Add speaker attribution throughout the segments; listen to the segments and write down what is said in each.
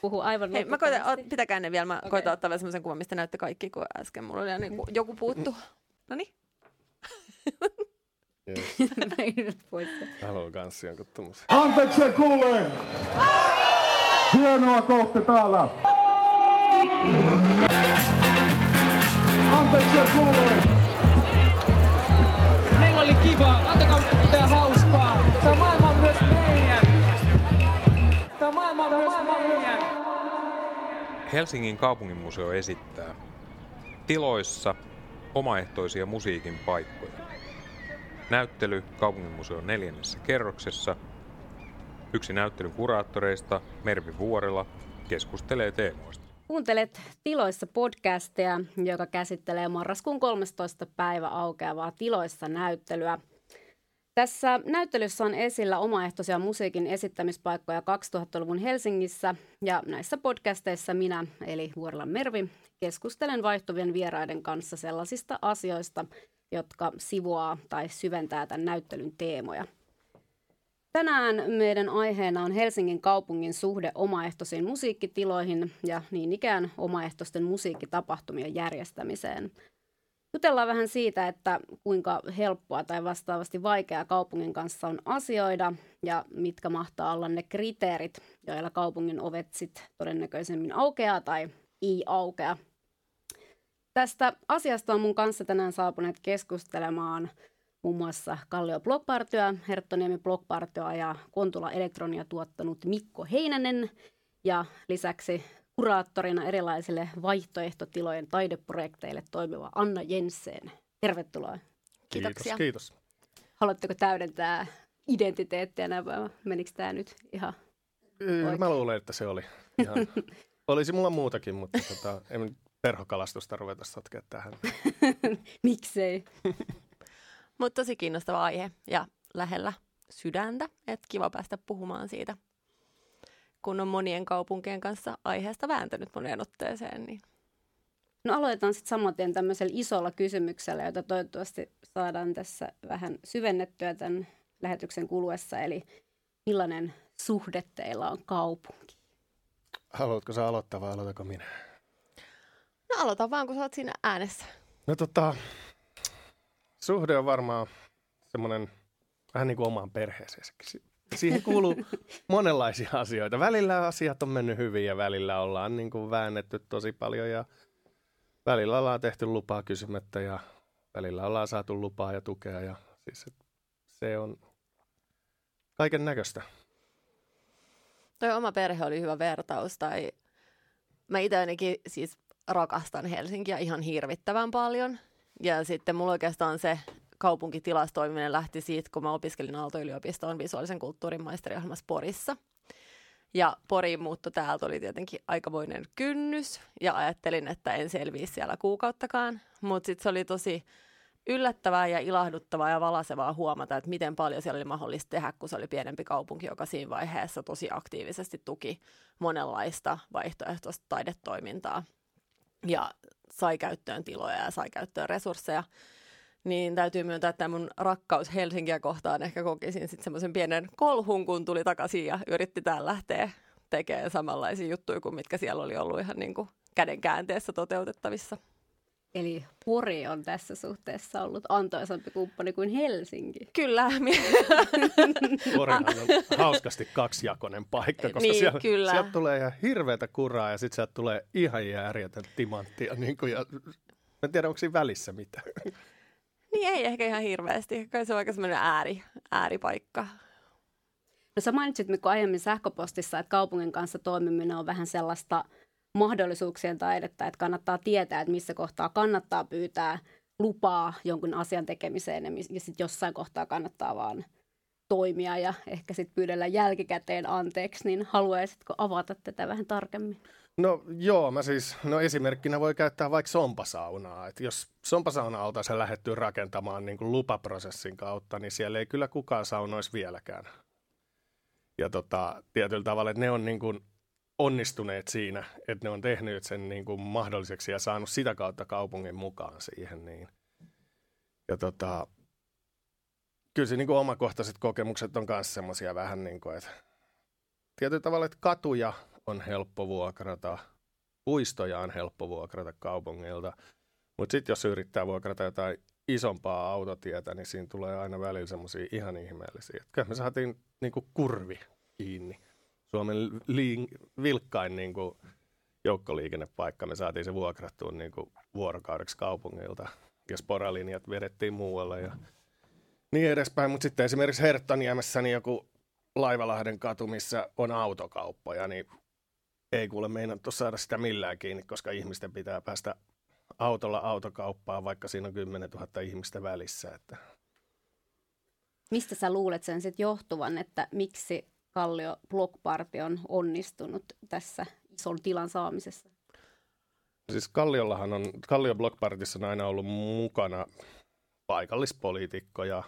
Speaker 1: puhuu aivan
Speaker 2: Hei, mä koitan, ot, pitäkää ne vielä. Mä
Speaker 1: Okei.
Speaker 2: koitan ottaa vielä semmoisen kuvan, mistä näytti kaikki, kun äsken mulla oli niin kuin joku puuttu. No niin.
Speaker 3: Haluan kans jonkun tommosen.
Speaker 4: Anteeksi kuulee! Hienoa kohta täällä! Anteeksi kuulee!
Speaker 5: Meillä oli kiva, antakaa pitää hauskaa.
Speaker 6: Helsingin kaupunginmuseo esittää tiloissa omaehtoisia musiikin paikkoja. Näyttely kaupunginmuseon neljännessä kerroksessa. Yksi näyttelyn kuraattoreista, Mervi Vuorela, keskustelee teemoista.
Speaker 1: Kuuntelet Tiloissa podcastia, joka käsittelee marraskuun 13. päivä aukeavaa Tiloissa näyttelyä. Tässä näyttelyssä on esillä omaehtoisia musiikin esittämispaikkoja 2000-luvun Helsingissä ja näissä podcasteissa minä, eli Vuorela Mervi, keskustelen vaihtuvien vieraiden kanssa sellaisista asioista, jotka sivuaa tai syventää tämän näyttelyn teemoja. Tänään meidän aiheena on Helsingin kaupungin suhde omaehtoisiin musiikkitiloihin ja niin ikään omaehtoisten musiikkitapahtumien järjestämiseen. Jutellaan vähän siitä, että kuinka helppoa tai vastaavasti vaikeaa kaupungin kanssa on asioida ja mitkä mahtaa olla ne kriteerit, joilla kaupungin ovet sit todennäköisemmin aukeaa tai ei aukea. Tästä asiasta on mun kanssa tänään saapuneet keskustelemaan muun muassa Kallio Blockpartioa, Herttoniemi Blockpartioa ja Kontula Elektronia tuottanut Mikko Heinänen ja lisäksi kuraattorina erilaisille vaihtoehtotilojen taideprojekteille toimiva Anna Jensen. Tervetuloa.
Speaker 2: Kiitoksia.
Speaker 3: Kiitos, kiitos.
Speaker 1: Haluatteko täydentää identiteettiä näin vai menikö tämä nyt ihan...
Speaker 3: Yy, Mä luulen, että se oli ihan... Olisi mulla muutakin, mutta tota, en nyt perhokalastusta ruveta sotkea tähän.
Speaker 1: Miksei?
Speaker 2: Mutta tosi kiinnostava aihe ja lähellä sydäntä. Että kiva päästä puhumaan siitä, kun on monien kaupunkien kanssa aiheesta vääntänyt moneen otteeseen. Niin
Speaker 1: No aloitetaan sitten saman tien tämmöisellä isolla kysymyksellä, jota toivottavasti saadaan tässä vähän syvennettyä tämän lähetyksen kuluessa. Eli millainen suhde teillä on kaupunki?
Speaker 3: Haluatko sä aloittaa vai aloitako minä?
Speaker 2: no aloita vaan, kun sä oot siinä äänessä.
Speaker 3: No tota, suhde on varmaan semmoinen vähän niin kuin omaan perheeseen. Si- Siihen kuuluu monenlaisia asioita. Välillä asiat on mennyt hyvin ja välillä ollaan niin kuin väännetty tosi paljon ja välillä ollaan tehty lupaa kysymättä ja välillä ollaan saatu lupaa ja tukea ja siis se on kaiken näköistä.
Speaker 2: Toi oma perhe oli hyvä vertaus. Tai mä itse ainakin siis rakastan Helsinkiä ihan hirvittävän paljon. Ja sitten mulla oikeastaan se kaupunkitilastoiminen lähti siitä, kun mä opiskelin Aalto-yliopistoon visuaalisen kulttuurin maisteriohjelmassa Porissa. Ja Poriin muutto täältä oli tietenkin aikamoinen kynnys ja ajattelin, että en selviä siellä kuukauttakaan. Mutta sitten se oli tosi yllättävää ja ilahduttavaa ja valasevaa huomata, että miten paljon siellä oli mahdollista tehdä, kun se oli pienempi kaupunki, joka siinä vaiheessa tosi aktiivisesti tuki monenlaista vaihtoehtoista taidetoimintaa ja sai käyttöön tiloja ja sai käyttöön resursseja. Niin täytyy myöntää, että mun rakkaus Helsinkiä kohtaan ehkä kokisin sitten semmoisen pienen kolhun, kun tuli takaisin ja yritti täällä lähteä tekemään samanlaisia juttuja kuin mitkä siellä oli ollut ihan niin kuin käden käänteessä toteutettavissa.
Speaker 1: Eli Pori on tässä suhteessa ollut antoisampi kumppani kuin Helsinki.
Speaker 2: Kyllä,
Speaker 3: Porihan on hauskasti kaksijakoinen paikka, koska
Speaker 2: Niin,
Speaker 3: siellä,
Speaker 2: kyllä.
Speaker 3: sieltä tulee ihan hirveätä kuraa ja sitten sieltä tulee ihan järjetön timanttia. Niin kuin, ja, mä en tiedä, onko siinä välissä mitään.
Speaker 2: Niin ei ehkä ihan hirveästi. Kai se on aika semmoinen ääri, ääripaikka.
Speaker 1: No sä mainitsit Mikko aiemmin sähköpostissa, että kaupungin kanssa toimiminen on vähän sellaista mahdollisuuksien taidetta, että kannattaa tietää, että missä kohtaa kannattaa pyytää lupaa jonkun asian tekemiseen ja, ja sitten jossain kohtaa kannattaa vaan toimia ja ehkä sitten pyydellä jälkikäteen anteeksi, niin haluaisitko avata tätä vähän tarkemmin?
Speaker 3: No joo, mä siis, no esimerkkinä voi käyttää vaikka sompasaunaa. Et jos sompasauna oltaisiin lähdetty rakentamaan niin kuin lupaprosessin kautta, niin siellä ei kyllä kukaan saunoisi vieläkään. Ja tota, tietyllä tavalla, että ne on niin kuin onnistuneet siinä, että ne on tehnyt sen niin kuin mahdolliseksi ja saanut sitä kautta kaupungin mukaan siihen. Niin. Ja tota, kyllä se niin kuin omakohtaiset kokemukset on myös semmoisia vähän niin kuin, että tietyllä tavalla, että katuja on helppo vuokrata, puistoja on helppo vuokrata kaupungilta, mutta sitten jos yrittää vuokrata jotain isompaa autotietä, niin siinä tulee aina välillä semmoisia ihan ihmeellisiä. Kyllä me saatiin niinku kurvi kiinni. Suomen liin, vilkkain niinku joukkoliikennepaikka. Me saatiin se vuokrattua niinku vuorokaudeksi kaupungilta ja sporalinjat vedettiin muualle ja niin edespäin. Mutta sitten esimerkiksi Herttoniemessä niin joku Laivalahden katu, missä on autokauppoja, niin ei kuule meinattu saada sitä millään kiinni, koska ihmisten pitää päästä autolla autokauppaan, vaikka siinä on 10 000 ihmistä välissä. Että.
Speaker 1: Mistä sä luulet sen sitten johtuvan, että miksi Kallio Block Party on onnistunut tässä ison tilan saamisessa?
Speaker 3: Siis Kalliollahan on, Kallio Block Partyssa on aina ollut mukana paikallispoliitikkoja,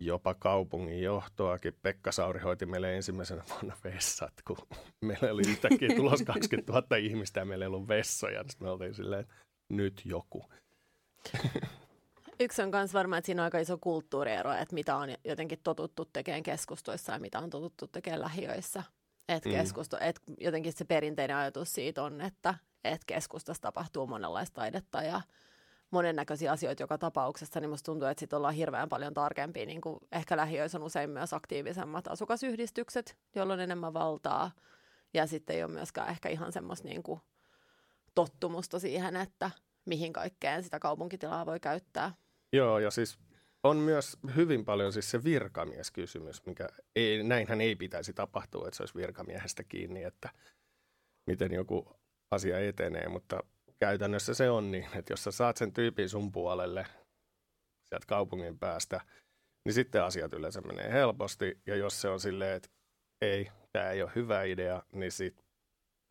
Speaker 3: jopa kaupungin johtoakin. Pekka Sauri hoiti meille ensimmäisenä vuonna vessat, kun meillä oli yhtäkkiä tulos 20 000 ihmistä ja meillä ei ollut vessoja. Sitten me oltiin silleen, että nyt joku.
Speaker 2: Yksi on myös varmaan, että siinä on aika iso kulttuuriero, että mitä on jotenkin totuttu tekemään keskustoissa ja mitä on totuttu tekemään lähiöissä. Että keskusto, et jotenkin se perinteinen ajatus siitä on, että et keskustassa tapahtuu monenlaista taidetta ja monennäköisiä asioita joka tapauksessa, niin musta tuntuu, että sit ollaan hirveän paljon tarkempia. Niin kuin ehkä lähiöissä on usein myös aktiivisemmat asukasyhdistykset, joilla on enemmän valtaa. Ja sitten ei ole myöskään ehkä ihan semmoista niin kuin tottumusta siihen, että mihin kaikkeen sitä kaupunkitilaa voi käyttää.
Speaker 3: Joo, ja siis on myös hyvin paljon siis se virkamieskysymys, mikä ei, näinhän ei pitäisi tapahtua, että se olisi virkamiehestä kiinni, että miten joku asia etenee, mutta käytännössä se on niin, että jos sä saat sen tyypin sun puolelle sieltä kaupungin päästä, niin sitten asiat yleensä menee helposti. Ja jos se on silleen, että ei, tämä ei ole hyvä idea, niin sitten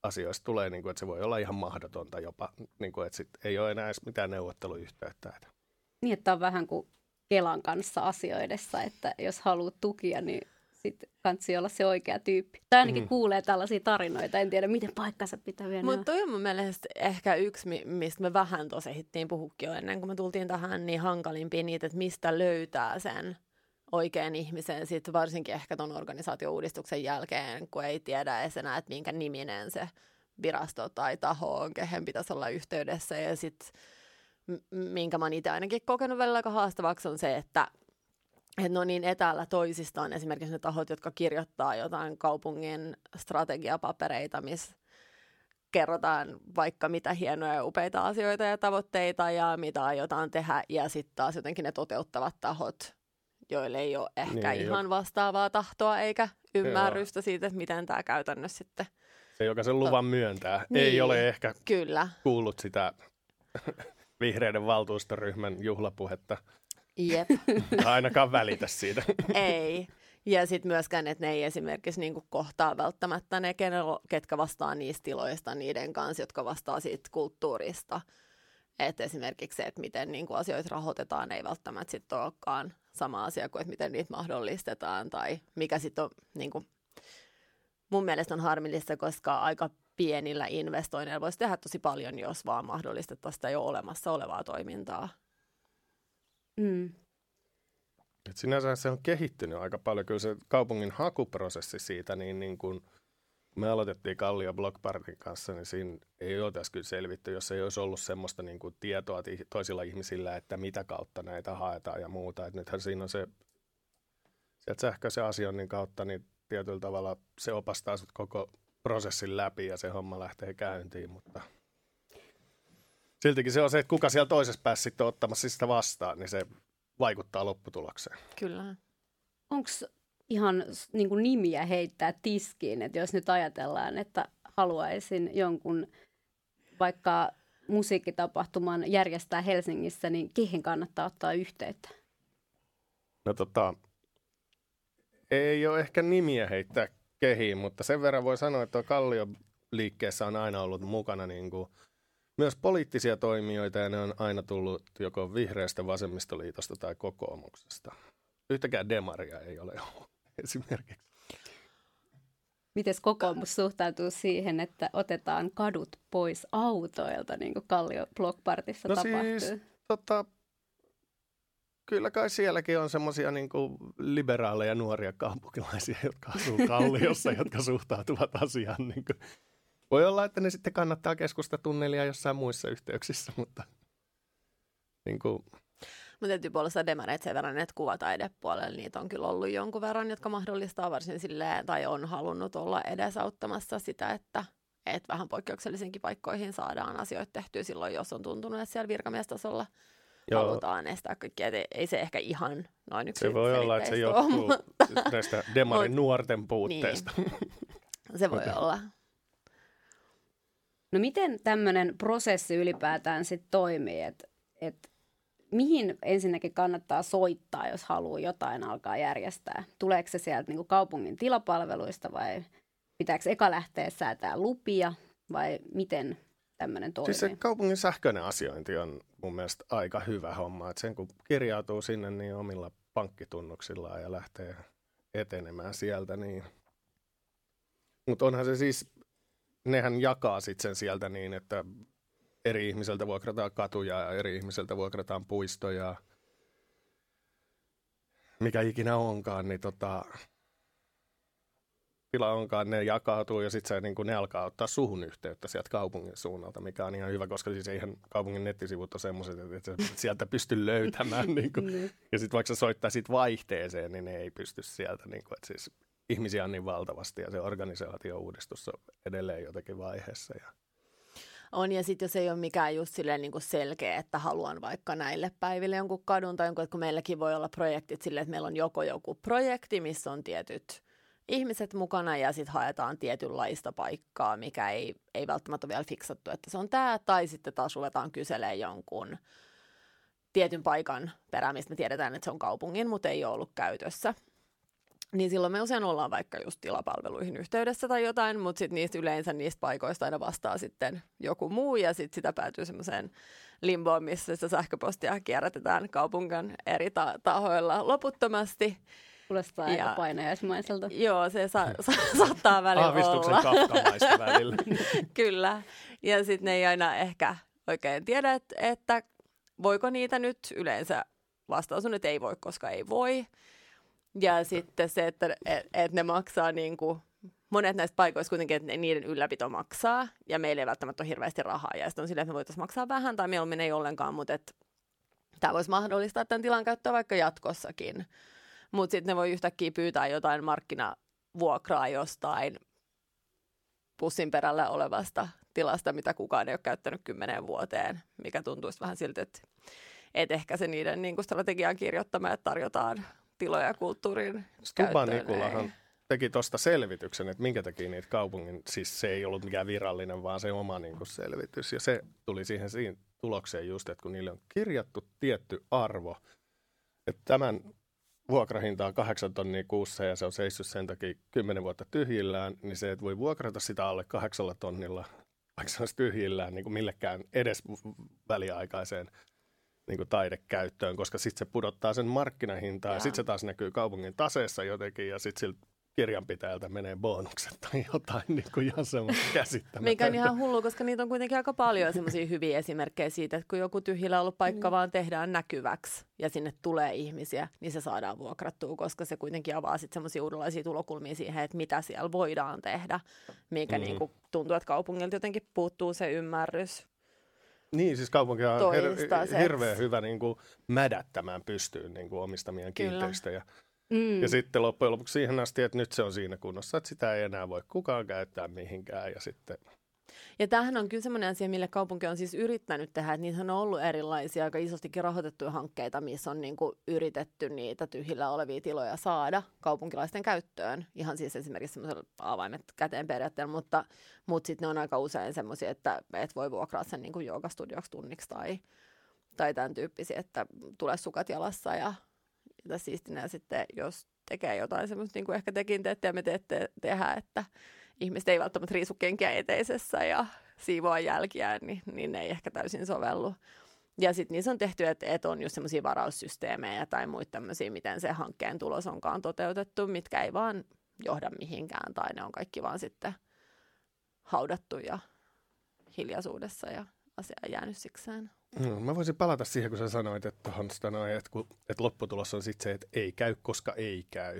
Speaker 3: asioista tulee, niin kuin, että se voi olla ihan mahdotonta jopa, niin kuin, että sit ei ole enää edes mitään neuvotteluyhteyttä.
Speaker 1: Niin, että on vähän kuin Kelan kanssa asioidessa, että jos haluat tukia, niin sitten kansi olla se oikea tyyppi. Tai ainakin mm. kuulee tällaisia tarinoita, en tiedä miten paikkansa pitäviä
Speaker 2: Mutta toi on mun mielestä ehkä yksi, mistä me vähän tosi hittiin puhukki jo ennen kuin me tultiin tähän, niin hankalimpia niitä, että mistä löytää sen oikean ihmisen, sitten varsinkin ehkä tuon organisaatio-uudistuksen jälkeen, kun ei tiedä edes enää, että minkä niminen se virasto tai taho on, kehen pitäisi olla yhteydessä. Ja sitten minkä mä oon itse ainakin kokenut välillä aika haastavaksi on se, että että ne on niin etäällä toisistaan esimerkiksi ne tahot, jotka kirjoittaa jotain kaupungin strategiapapereita, missä kerrotaan vaikka mitä hienoja ja upeita asioita ja tavoitteita ja mitä aiotaan tehdä, ja sitten taas jotenkin ne toteuttavat tahot, joille ei ole ehkä niin, ihan jo. vastaavaa tahtoa eikä ymmärrystä Joo. siitä, että miten tämä käytännössä sitten...
Speaker 3: Se, joka sen luvan myöntää, niin, ei ole ehkä
Speaker 2: kyllä.
Speaker 3: kuullut sitä vihreiden valtuustoryhmän juhlapuhetta.
Speaker 2: Jep.
Speaker 3: Ainakaan välitä siitä.
Speaker 2: ei. Ja sitten myöskään, että ne ei esimerkiksi niinku kohtaa välttämättä ne, ketkä vastaa niistä tiloista niiden kanssa, jotka vastaa siitä kulttuurista. Että esimerkiksi se, että miten niinku asioita rahoitetaan, ei välttämättä sitten olekaan sama asia kuin, että miten niitä mahdollistetaan. Tai mikä sitten on, niinku, mun mielestä on harmillista, koska aika pienillä investoinneilla voisi tehdä tosi paljon, jos vaan mahdollistettaisiin sitä jo olemassa olevaa toimintaa.
Speaker 1: Mm.
Speaker 3: Et sinänsä se on kehittynyt aika paljon. Kyllä se kaupungin hakuprosessi siitä, niin, niin kun me aloitettiin Kallio Block Partin kanssa, niin siinä ei oltaisi kyllä selvitty, jos ei olisi ollut semmoista niin kuin tietoa toisilla ihmisillä, että mitä kautta näitä haetaan ja muuta. Et nythän siinä on se, sieltä sähköisen asioinnin kautta, niin tietyllä tavalla se opastaa sut koko prosessin läpi ja se homma lähtee käyntiin, mutta siltikin se on se, että kuka siellä toisessa päässä sitten ottamassa sitä vastaan, niin se vaikuttaa lopputulokseen.
Speaker 2: Kyllä.
Speaker 1: Onko ihan niin kuin nimiä heittää tiskiin, että jos nyt ajatellaan, että haluaisin jonkun vaikka musiikkitapahtuman järjestää Helsingissä, niin kehen kannattaa ottaa yhteyttä?
Speaker 3: No tota, ei ole ehkä nimiä heittää kehiin, mutta sen verran voi sanoa, että Kallio liikkeessä on aina ollut mukana niin kuin myös poliittisia toimijoita ja ne on aina tullut joko vihreästä vasemmistoliitosta tai kokoomuksesta. Yhtäkään demaria ei ole ollut esimerkiksi.
Speaker 1: Miten kokoomus suhtautuu siihen, että otetaan kadut pois autoilta, niin kuin Kallio Blockpartissa
Speaker 3: no
Speaker 1: tapahtuu?
Speaker 3: Siis, tota, kyllä kai sielläkin on semmoisia niin liberaaleja nuoria kaupunkilaisia, jotka asuu Kalliossa, jotka suhtautuvat asiaan. Niin kuin. Voi olla, että ne sitten kannattaa keskustatunnelia jossain muissa yhteyksissä, mutta niin kuin,
Speaker 2: mutta täytyy puolesta demareita sen verran, että kuvataidepuolella niitä on kyllä ollut jonkun verran, jotka mahdollistaa varsin silleen, tai on halunnut olla edesauttamassa sitä, että, että vähän poikkeuksellisiinkin paikkoihin saadaan asioita tehtyä silloin, jos on tuntunut, että siellä virkamiestasolla Joo. halutaan estää kaikkia. Et ei se ehkä ihan noin yksi
Speaker 3: Se voi olla, että se johtuu mutta... näistä demarin nuorten puutteista. Niin.
Speaker 2: Se voi okay. olla.
Speaker 1: No miten tämmöinen prosessi ylipäätään sitten toimii, että et mihin ensinnäkin kannattaa soittaa, jos haluaa jotain alkaa järjestää? Tuleeko se sieltä niin kaupungin tilapalveluista vai pitääkö eka lähteä säätää lupia vai miten tämmöinen toimii?
Speaker 3: Siis se kaupungin sähköinen asiointi on mun mielestä aika hyvä homma. Että sen kun kirjautuu sinne niin omilla pankkitunnuksillaan ja lähtee etenemään sieltä, niin... Mutta onhan se siis, nehän jakaa sitten sen sieltä niin, että eri ihmiseltä vuokrataan katuja ja eri ihmiseltä vuokrataan puistoja, mikä ikinä onkaan, niin tota, tila onkaan, ne jakautuu ja sitten niin ne alkaa ottaa suhun yhteyttä sieltä kaupungin suunnalta, mikä on ihan hyvä, koska siis eihän kaupungin nettisivut ole semmoiset, että sieltä pystyy löytämään. niin kuin, ja sitten vaikka sä sit vaihteeseen, niin ne ei pysty sieltä. Niin kuin, että siis ihmisiä on niin valtavasti ja se organisaatio-uudistus on edelleen jotenkin vaiheessa. Ja
Speaker 2: on, ja sitten jos ei ole mikään just silleen niin kuin selkeä, että haluan vaikka näille päiville jonkun kadun tai jonkun, että kun meilläkin voi olla projektit silleen, että meillä on joko joku projekti, missä on tietyt ihmiset mukana ja sitten haetaan tietynlaista paikkaa, mikä ei, ei välttämättä ole vielä fiksattu, että se on tämä, tai sitten taas ruvetaan kyselemään jonkun tietyn paikan perään, mistä me tiedetään, että se on kaupungin, mutta ei ole ollut käytössä niin silloin me usein ollaan vaikka just tilapalveluihin yhteydessä tai jotain, mutta sitten niistä yleensä niistä paikoista aina vastaa sitten joku muu ja sitten sitä päätyy semmoiseen limboon, missä sitä sähköpostia kierrätetään kaupunkan eri ta- tahoilla loputtomasti.
Speaker 1: Kuulostaa ja, aika painajaismaiselta.
Speaker 2: Joo, se sa- sa- saattaa välillä
Speaker 3: Aavistuksen
Speaker 2: olla.
Speaker 3: välillä.
Speaker 2: Kyllä. Ja sitten ne ei aina ehkä oikein tiedä, että, että voiko niitä nyt yleensä vastaus on, että ei voi, koska ei voi. Ja sitten se, että et, et ne maksaa niin kuin, monet näistä paikoista kuitenkin, että niiden ylläpito maksaa, ja meillä ei välttämättä ole hirveästi rahaa, ja sitten on silleen, että me voitaisiin maksaa vähän, tai mieluummin ei ollenkaan, mutta että tämä voisi mahdollistaa tämän tilan käyttöä vaikka jatkossakin. Mutta sitten ne voi yhtäkkiä pyytää jotain markkinavuokraa jostain pussin perällä olevasta tilasta, mitä kukaan ei ole käyttänyt kymmeneen vuoteen, mikä tuntuisi vähän siltä, että, että ehkä se niiden niin kuin kirjoittama, että tarjotaan tiloja kulttuurin
Speaker 3: Stuba Nikulahan teki tuosta selvityksen, että minkä takia niitä kaupungin, siis se ei ollut mikään virallinen, vaan se oma niin kuin selvitys. Ja se tuli siihen siinä tulokseen just, että kun niille on kirjattu tietty arvo, että tämän vuokrahinta on kahdeksan tonnia kuussa ja se on seissyt sen takia kymmenen vuotta tyhjillään, niin se, että voi vuokrata sitä alle kahdeksalla tonnilla, vaikka se olisi tyhjillään niin kuin millekään edes väliaikaiseen niin kuin taidekäyttöön, koska sitten se pudottaa sen markkinahintaa ja, ja sitten se taas näkyy kaupungin taseessa jotenkin ja sitten sillä kirjanpitäjältä menee bonukset tai jotain niin kuin ihan semmoista käsittämätöntä.
Speaker 2: Mikä on ihan hullu, koska niitä on kuitenkin aika paljon semmoisia hyviä esimerkkejä siitä, että kun joku tyhjillä ollut paikka mm. vaan tehdään näkyväksi ja sinne tulee ihmisiä, niin se saadaan vuokrattua, koska se kuitenkin avaa sitten semmoisia uudenlaisia tulokulmia siihen, että mitä siellä voidaan tehdä, mikä mm. niin kuin tuntuu, että kaupungilta jotenkin puuttuu se ymmärrys.
Speaker 3: Niin, siis kaupunki on her- hirveän hyvä niin kuin mädättämään pystyyn niin kuin omistamien kiinteistöjä. Mm. Ja sitten loppujen lopuksi siihen asti, että nyt se on siinä kunnossa, että sitä ei enää voi kukaan käyttää mihinkään. Ja sitten
Speaker 2: ja tämähän on kyllä semmoinen asia, millä kaupunki on siis yrittänyt tehdä, että niissä on ollut erilaisia aika isostikin rahoitettuja hankkeita, missä on niin kuin yritetty niitä tyhjillä olevia tiloja saada kaupunkilaisten käyttöön. Ihan siis esimerkiksi semmoisella avaimet käteen periaatteella, mutta, mutta sitten ne on aika usein semmoisia, että et voi vuokraa sen niin kuin joogastudioksi tunniksi tai, tai tämän tyyppisiä, että tulee sukat jalassa ja, ja siistinä sitten, jos tekee jotain semmoista, niin kuin ehkä tekin teette ja me teette tehdä, että ihmiset ei välttämättä riisu kenkiä eteisessä ja siivoa jälkiään, niin, niin ne ei ehkä täysin sovellu. Ja sitten niissä on tehty, että, että on just semmoisia varaussysteemejä tai muita tämmöisiä, miten se hankkeen tulos onkaan toteutettu, mitkä ei vaan johda mihinkään tai ne on kaikki vaan sitten haudattu ja hiljaisuudessa ja asia jäänyt sikseen.
Speaker 3: No, mä voisin palata siihen, kun sä sanoit, että, tohon sitä noin, että, kun, että lopputulos on sitten se, että ei käy, koska ei käy.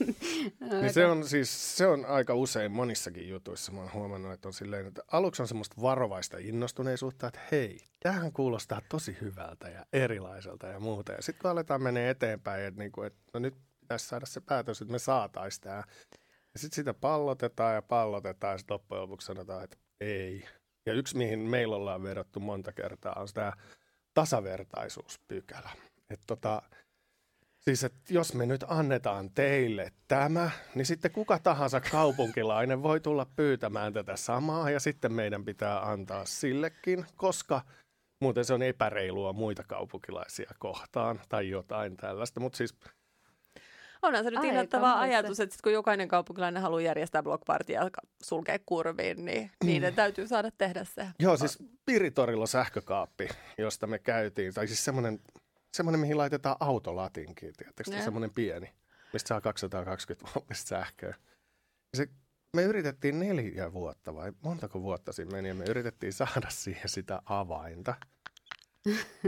Speaker 3: niin se on siis, se on aika usein monissakin jutuissa. Mä oon huomannut, että on silleen, että aluksi on semmoista varovaista innostuneisuutta, että hei, tämähän kuulostaa tosi hyvältä ja erilaiselta ja muuta. Ja sitten kun aletaan menee eteenpäin, että, niin kuin, että no nyt pitäisi saada se päätös, että me saataisiin tämä. Ja sitten sitä pallotetaan ja pallotetaan ja sitten loppujen lopuksi sanotaan, että ei, ja yksi, mihin meillä ollaan verrattu monta kertaa, on tämä tasavertaisuuspykälä. Että tota, siis, että jos me nyt annetaan teille tämä, niin sitten kuka tahansa kaupunkilainen voi tulla pyytämään tätä samaa ja sitten meidän pitää antaa sillekin, koska muuten se on epäreilua muita kaupunkilaisia kohtaan tai jotain tällaista. Mutta siis
Speaker 2: Onhan se nyt innoittava ajatus, että sit kun jokainen kaupunkilainen haluaa järjestää blockpartia ja sulkea kurviin, niin niiden täytyy saada tehdä se.
Speaker 3: Joo, siis Piritorilla sähkökaappi, josta me käytiin, tai siis semmoinen, semmoinen mihin laitetaan autolatinkin, tiedättekö, semmoinen pieni, mistä saa 220 volttista sähköä. se, me yritettiin neljä vuotta vai montako vuotta siinä meni, ja me yritettiin saada siihen sitä avainta.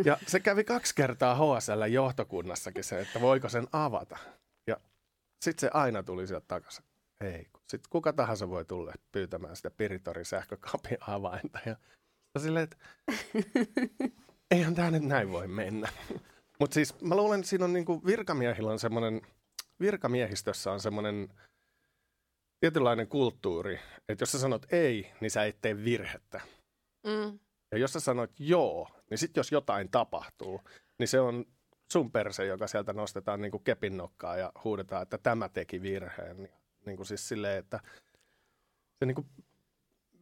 Speaker 3: Ja se kävi kaksi kertaa HSL johtokunnassakin se, että voiko sen avata. Sitten se aina tuli sieltä takaisin. Ei, sitten kuka tahansa voi tulla pyytämään sitä Piritorin sähkökaapin avainta. Ja silleen, että eihän tämä nyt näin voi mennä. Mutta siis mä luulen, että siinä on niinku virkamiehillä on semmoinen, virkamiehistössä on semmoinen tietynlainen kulttuuri, että jos sä sanot ei, niin sä et tee virhettä. Mm. Ja jos sä sanot joo, niin sitten jos jotain tapahtuu, niin se on sun perse, joka sieltä nostetaan niin kuin kepin nokkaa ja huudetaan, että tämä teki virheen. Niin, kuin siis silleen, että se niin kuin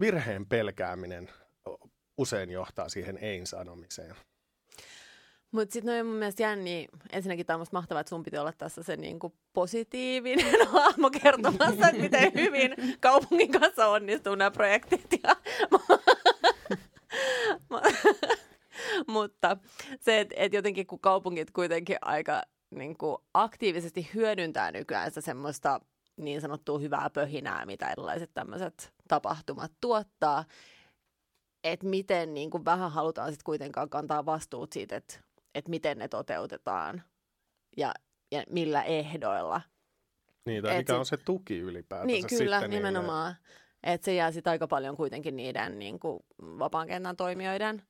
Speaker 3: virheen pelkääminen usein johtaa siihen ei-sanomiseen.
Speaker 2: Mutta sitten on mun mielestä jänni, ensinnäkin tämä on musta mahtavaa, että sun piti olla tässä se niinku positiivinen hahmo kertomassa, että miten hyvin kaupungin kanssa onnistuu nämä projektit. Ja Mutta se, että et jotenkin kun kaupungit kuitenkin aika niin kuin aktiivisesti hyödyntää nykyään sitä semmoista niin sanottua hyvää pöhinää, mitä erilaiset tämmöiset tapahtumat tuottaa, että miten niin kuin vähän halutaan sitten kuitenkaan kantaa vastuut siitä, että, että miten ne toteutetaan ja, ja millä ehdoilla.
Speaker 3: Niin, tai mikä sit, on se tuki ylipäätään
Speaker 2: Niin, kyllä, sitten nimenomaan. Että se jää sitten aika paljon kuitenkin niiden niin kuin, vapaan kentän toimijoiden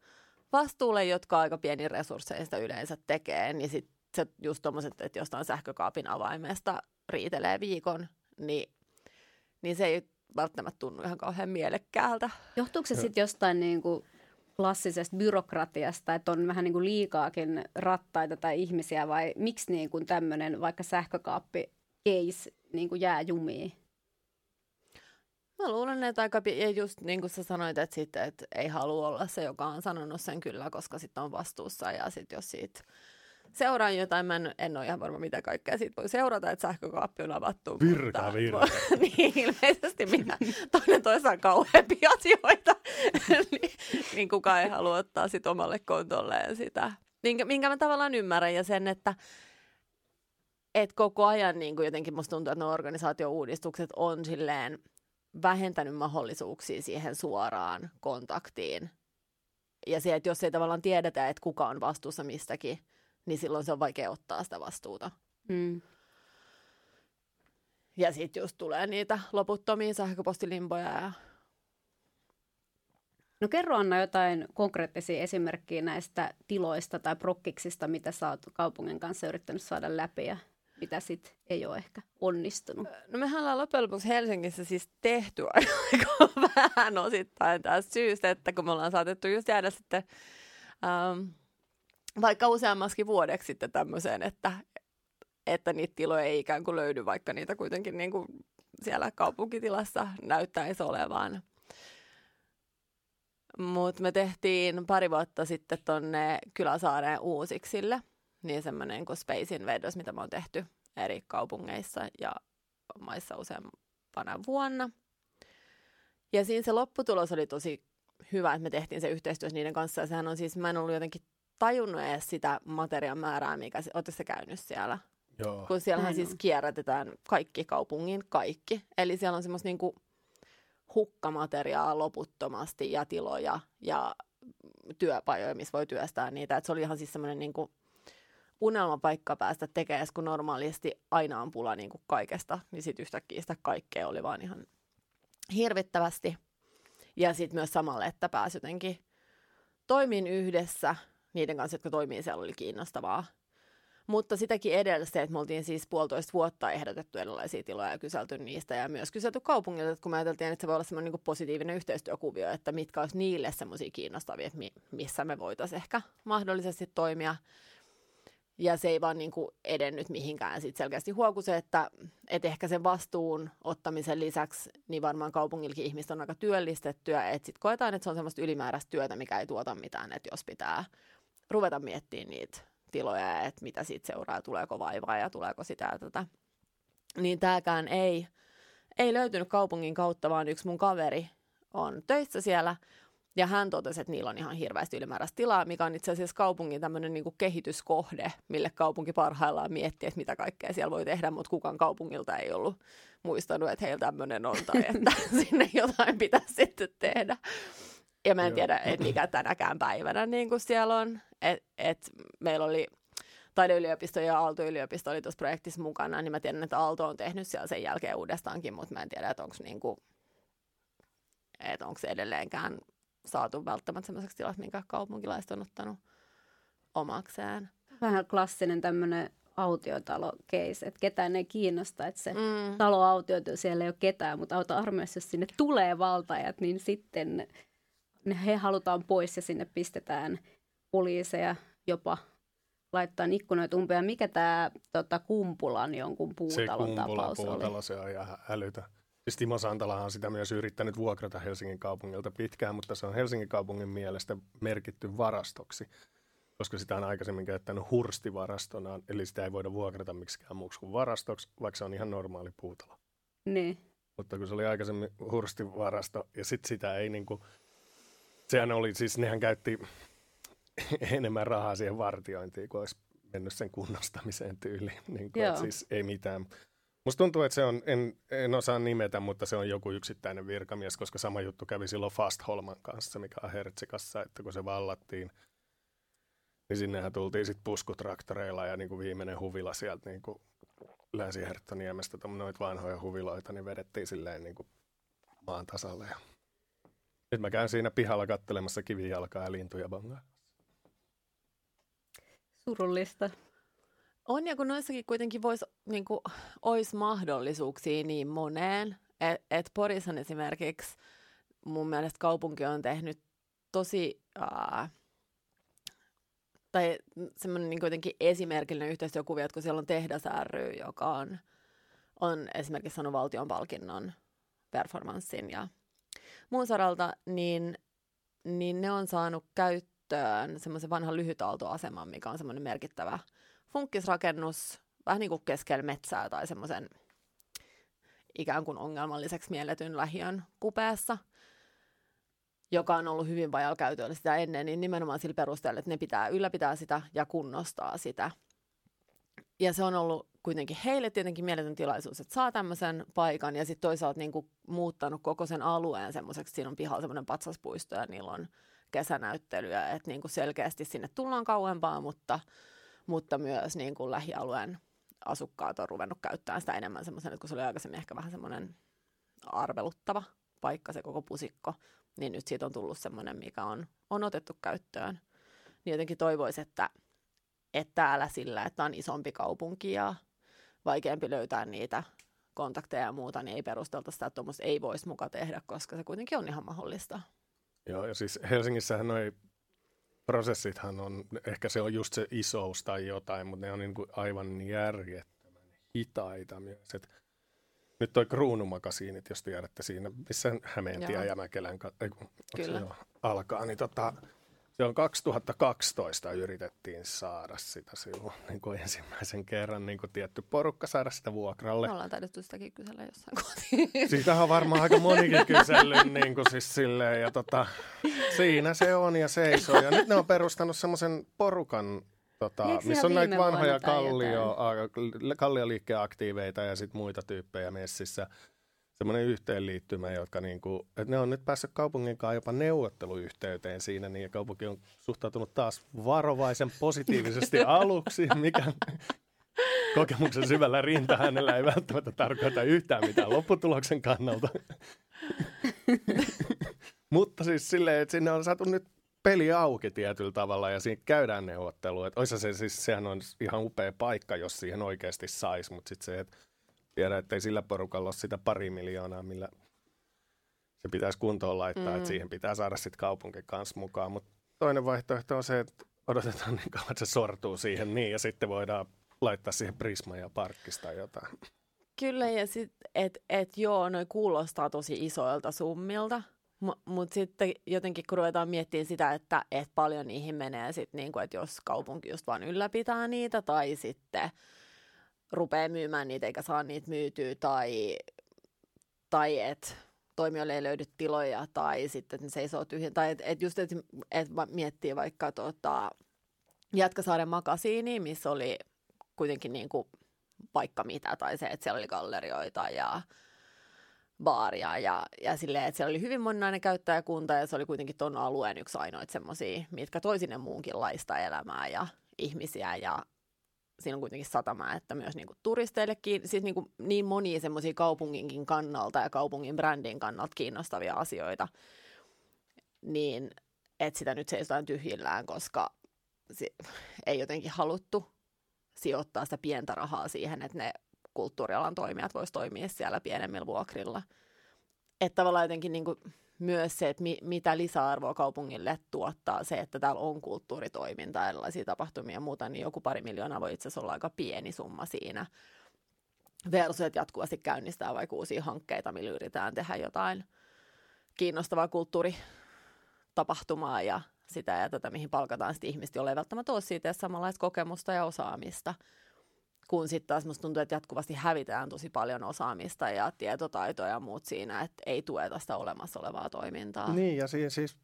Speaker 2: vastuulle, jotka aika pieni resursseista yleensä tekee, niin sitten se just tommoset, että jostain sähkökaapin avaimesta riitelee viikon, niin, niin se ei välttämättä tunnu ihan kauhean mielekkäältä.
Speaker 1: Johtuuko se sitten jostain niin kuin klassisesta byrokratiasta, että on vähän niin kuin liikaakin rattaita tai ihmisiä vai miksi niin kuin tämmöinen vaikka sähkökaappi case niin kuin jää jumiin?
Speaker 2: Mä luulen, että aika ja just niin kuin sä sanoit, että, sit, että ei halua olla se, joka on sanonut sen kyllä, koska sitten on vastuussa ja sitten jos siitä seuraan jotain, mä en, en ole ihan varma mitä kaikkea siitä voi seurata, että sähkökaappi on avattu.
Speaker 3: Virka, mutta, virka.
Speaker 2: niin, ilmeisesti mitä toinen toisaan kauheampia asioita, niin, niin kukaan ei halua ottaa sit omalle kontolleen sitä. Minkä, minkä mä tavallaan ymmärrän ja sen, että et koko ajan niin kuin jotenkin musta tuntuu, että ne organisaatio-uudistukset on silleen vähentänyt mahdollisuuksia siihen suoraan kontaktiin. Ja se, että jos ei tavallaan tiedetä, että kuka on vastuussa mistäkin, niin silloin se on vaikea ottaa sitä vastuuta. Mm. Ja sitten just tulee niitä loputtomia sähköpostilimpoja. Ja...
Speaker 1: No kerro Anna jotain konkreettisia esimerkkejä näistä tiloista tai prokkiksista, mitä sä oot kaupungin kanssa yrittänyt saada läpi ja mitä sitten ei ole ehkä onnistunut?
Speaker 2: No mehän ollaan loppujen lopuksi Helsingissä siis tehty aika vähän osittain tästä syystä, että kun me ollaan saatettu just jäädä sitten ähm, vaikka useammaskin vuodeksi sitten tämmöiseen, että, että niitä tiloja ei ikään kuin löydy, vaikka niitä kuitenkin niin kuin siellä kaupunkitilassa näyttäisi olevan. Mutta me tehtiin pari vuotta sitten tonne Kyläsaareen uusiksille – niin semmoinen kuin Space Invaders, mitä me on tehty eri kaupungeissa ja maissa useampana vuonna. Ja siinä se lopputulos oli tosi hyvä, että me tehtiin se yhteistyössä niiden kanssa. Ja sehän on siis, mä en ollut jotenkin tajunnut edes sitä materiaan määrää, mikä, ootte se käynyt siellä?
Speaker 3: Joo.
Speaker 2: Kun siellähän siis kierrätetään kaikki kaupungin kaikki. Eli siellä on semmoista niinku hukkamateriaa loputtomasti ja tiloja ja työpajoja, missä voi työstää niitä. Et se oli ihan siis semmoinen niin kuin unelmapaikka päästä tekemään, kun normaalisti aina on pula niin kuin kaikesta, niin sitten yhtäkkiä sitä kaikkea oli vaan ihan hirvittävästi. Ja sitten myös samalle, että pääsi jotenkin toimin yhdessä niiden kanssa, jotka toimii siellä, oli kiinnostavaa. Mutta sitäkin edellä se, että me oltiin siis puolitoista vuotta ehdotettu erilaisia tiloja ja kyselty niistä ja myös kyselty kaupungilta, että kun me ajateltiin, että se voi olla semmoinen niin positiivinen yhteistyökuvio, että mitkä olisi niille semmoisia kiinnostavia, että missä me voitaisiin ehkä mahdollisesti toimia. Ja se ei vaan niin kuin edennyt mihinkään. Sitten selkeästi huoku se, että, että ehkä sen vastuun ottamisen lisäksi, niin varmaan kaupungilkin ihmiset on aika työllistettyä. Että sitten koetaan, että se on semmoista ylimääräistä työtä, mikä ei tuota mitään. Että jos pitää ruveta miettimään niitä tiloja, että mitä siitä seuraa, tuleeko vaivaa ja tuleeko sitä ja tätä. Niin tämäkään ei, ei löytynyt kaupungin kautta, vaan yksi mun kaveri on töissä siellä – ja hän totesi, että niillä on ihan hirveästi ylimääräistä tilaa, mikä on itse asiassa kaupungin tämmöinen niin kehityskohde, mille kaupunki parhaillaan miettii, että mitä kaikkea siellä voi tehdä, mutta kukaan kaupungilta ei ollut muistanut, että heillä tämmöinen on tai että sinne jotain pitäisi sitten tehdä. Ja mä en tiedä, että mikä tänäkään päivänä niin kuin siellä on. Et, et meillä oli taideyliopisto ja Aalto-yliopisto oli tuossa projektissa mukana, niin mä tiedän, että Aalto on tehnyt siellä sen jälkeen uudestaankin, mutta mä en tiedä, että onko niinku, että onko se edelleenkään saatu välttämättä sellaiseksi tilaksi, minkä kaupunkilaiset on ottanut omakseen.
Speaker 1: Vähän klassinen tämmöinen autiotalo case, että ketään ei kiinnosta, että se mm. talo autioituu, siellä ei ole ketään, mutta auta armeijassa, jos sinne tulee valtajat, niin sitten he halutaan pois ja sinne pistetään poliiseja jopa laittaa ikkunoita umpeen. Mikä tämä tota, Kumpulan jonkun puutalon
Speaker 3: se
Speaker 1: tapaus
Speaker 3: puutalo,
Speaker 1: oli?
Speaker 3: se on ihan älytä. Siis Timo Santala on sitä myös yrittänyt vuokrata Helsingin kaupungilta pitkään, mutta se on Helsingin kaupungin mielestä merkitty varastoksi, koska sitä on aikaisemmin käyttänyt hurstivarastona, eli sitä ei voida vuokrata miksikään muuksi kuin varastoksi, vaikka se on ihan normaali puutalo.
Speaker 1: Niin.
Speaker 3: Mutta kun se oli aikaisemmin hurstivarasto, ja sitten sitä ei niinku, sehän oli siis, nehän käytti enemmän rahaa siihen vartiointiin, kuin olisi mennyt sen kunnostamiseen tyyliin. Niin kuin, siis ei mitään. Musta tuntuu, että se on, en, en osaa nimetä, mutta se on joku yksittäinen virkamies, koska sama juttu kävi silloin Fast Holman kanssa, mikä on Hertsikassa, että kun se vallattiin, niin sinnehän tultiin sitten puskutraktoreilla ja niin kuin viimeinen huvila sieltä niin kuin Länsi-Herttoniemestä, noita vanhoja huviloita, niin vedettiin silleen niin kuin maan tasalle. Ja nyt mä käyn siinä pihalla kattelemassa kivijalkaa ja lintuja bongaa.
Speaker 1: Surullista.
Speaker 2: On, ja kun noissakin kuitenkin vois, niin kuin, olisi mahdollisuuksia niin moneen, että et Porissan esimerkiksi mun mielestä kaupunki on tehnyt tosi, uh, tai semmoinen niin kuitenkin esimerkillinen yhteistyökuvia, että kun siellä on tehdas ry, joka on, on esimerkiksi saanut valtion palkinnon performanssin ja muun saralta, niin, niin ne on saanut käyttöön semmoisen vanhan lyhytaaltoaseman, mikä on semmoinen merkittävä – funkkisrakennus vähän niin kuin keskellä metsää tai semmoisen ikään kuin ongelmalliseksi mielletyn lähiön kupeessa, joka on ollut hyvin vajalla käytöllä sitä ennen, niin nimenomaan sillä perusteella, että ne pitää ylläpitää sitä ja kunnostaa sitä. Ja se on ollut kuitenkin heille tietenkin mieletön tilaisuus, että saa tämmöisen paikan ja sitten toisaalta niin kuin muuttanut koko sen alueen semmoiseksi, siinä on pihalla semmoinen patsaspuisto ja niillä on kesänäyttelyä, että niin kuin selkeästi sinne tullaan kauempaa, mutta mutta myös niin kuin lähialueen asukkaat on ruvennut käyttämään sitä enemmän semmoisen, kun se oli aikaisemmin ehkä vähän semmoinen arveluttava paikka, se koko pusikko, niin nyt siitä on tullut semmoinen, mikä on, on otettu käyttöön. Niin jotenkin toivoisi, että, että täällä sillä, että on isompi kaupunki ja vaikeampi löytää niitä kontakteja ja muuta, niin ei perustelta sitä, että tuommoista ei voisi muka tehdä, koska se kuitenkin on ihan mahdollista.
Speaker 3: Joo, ja siis Helsingissähän noi prosessithan on, ehkä se on just se isous tai jotain, mutta ne on niin kuin aivan järjettömän hitaita myös. Et nyt toi kruunumakasiinit, jos tiedätte siinä, missä Hämeentie ja Mäkelän Kyllä. Se alkaa, niin tota, se on 2012 yritettiin saada sitä silloin niin kuin ensimmäisen kerran niin kuin tietty porukka saada sitä vuokralle.
Speaker 2: Me ollaan taidettu sitäkin kysellä jossain kohti.
Speaker 3: Siitä on varmaan aika monikin kysellyt niin kuin siis silleen, ja tota, siinä se on ja seisoo. Ja nyt ne on perustanut semmoisen porukan Tota, missä on näitä vanhoja kallio, kallioliikkeen aktiiveita ja sitten muita tyyppejä messissä semmoinen yhteenliittymä, jotka niinku, että ne on nyt päässyt kaupungin kanssa jopa neuvotteluyhteyteen siinä, niin kaupunki on suhtautunut taas varovaisen positiivisesti aluksi, mikä kokemuksen syvällä rinta hänellä ei välttämättä tarkoita yhtään mitään lopputuloksen kannalta. Mutta siis silleen, että sinne on saatu nyt peli auki tietyllä tavalla ja siinä käydään neuvottelua. Että se siis, sehän on ihan upea paikka, jos siihen oikeasti saisi, mutta sitten se, että tiedä, että ei sillä porukalla ole sitä pari miljoonaa, millä se pitäisi kuntoon laittaa, mm. että siihen pitää saada sitten kaupunki kanssa mukaan. Mutta toinen vaihtoehto on se, että odotetaan niin kauan, että se sortuu siihen niin ja sitten voidaan laittaa siihen Prisma ja Parkkista jotain.
Speaker 2: Kyllä, ja sitten, että et joo, noi kuulostaa tosi isoilta summilta, mutta sitten jotenkin kun ruvetaan miettimään sitä, että et paljon niihin menee sitten, niinku, että jos kaupunki just vaan ylläpitää niitä tai sitten rupeaa myymään niitä eikä saa niitä myytyä tai, tai että toimijoille ei löydy tiloja tai sitten että ne seisoo tyhjän. Tai että et just, että et miettii vaikka tota, Jätkäsaaren makasiini, missä oli kuitenkin niin kuin vaikka mitä, tai se, että siellä oli gallerioita ja baaria ja, ja silleen, että siellä oli hyvin moninainen käyttäjäkunta ja se oli kuitenkin tuon alueen yksi ainoita semmoisia, mitkä toi sinne muunkinlaista elämää ja ihmisiä ja siinä on kuitenkin satama, että myös niin kuin turisteillekin, siis niin, kuin niin monia semmoisia kaupunginkin kannalta ja kaupungin brändin kannalta kiinnostavia asioita, niin että sitä nyt seisotaan tyhjillään, koska se, ei jotenkin haluttu sijoittaa sitä pientä rahaa siihen, että ne kulttuurialan toimijat voisivat toimia siellä pienemmillä vuokrilla. Että tavallaan jotenkin niin kuin myös se, että mi, mitä lisäarvoa kaupungille tuottaa se, että täällä on kulttuuritoimintaa, erilaisia tapahtumia ja muuta, niin joku pari miljoonaa voi itse asiassa olla aika pieni summa siinä. Versus, että jatkuvasti käynnistää vaikka uusia hankkeita, millä yritetään tehdä jotain kiinnostavaa kulttuuritapahtumaa ja sitä ja tätä, mihin palkataan sitten ihmistä, jolla ei välttämättä ole siitä samanlaista kokemusta ja osaamista. Kun sitten taas musta tuntuu, että jatkuvasti hävitään tosi paljon osaamista ja tietotaitoja ja muut siinä, että ei tueta sitä olemassa olevaa toimintaa.
Speaker 3: Niin, ja siis, siis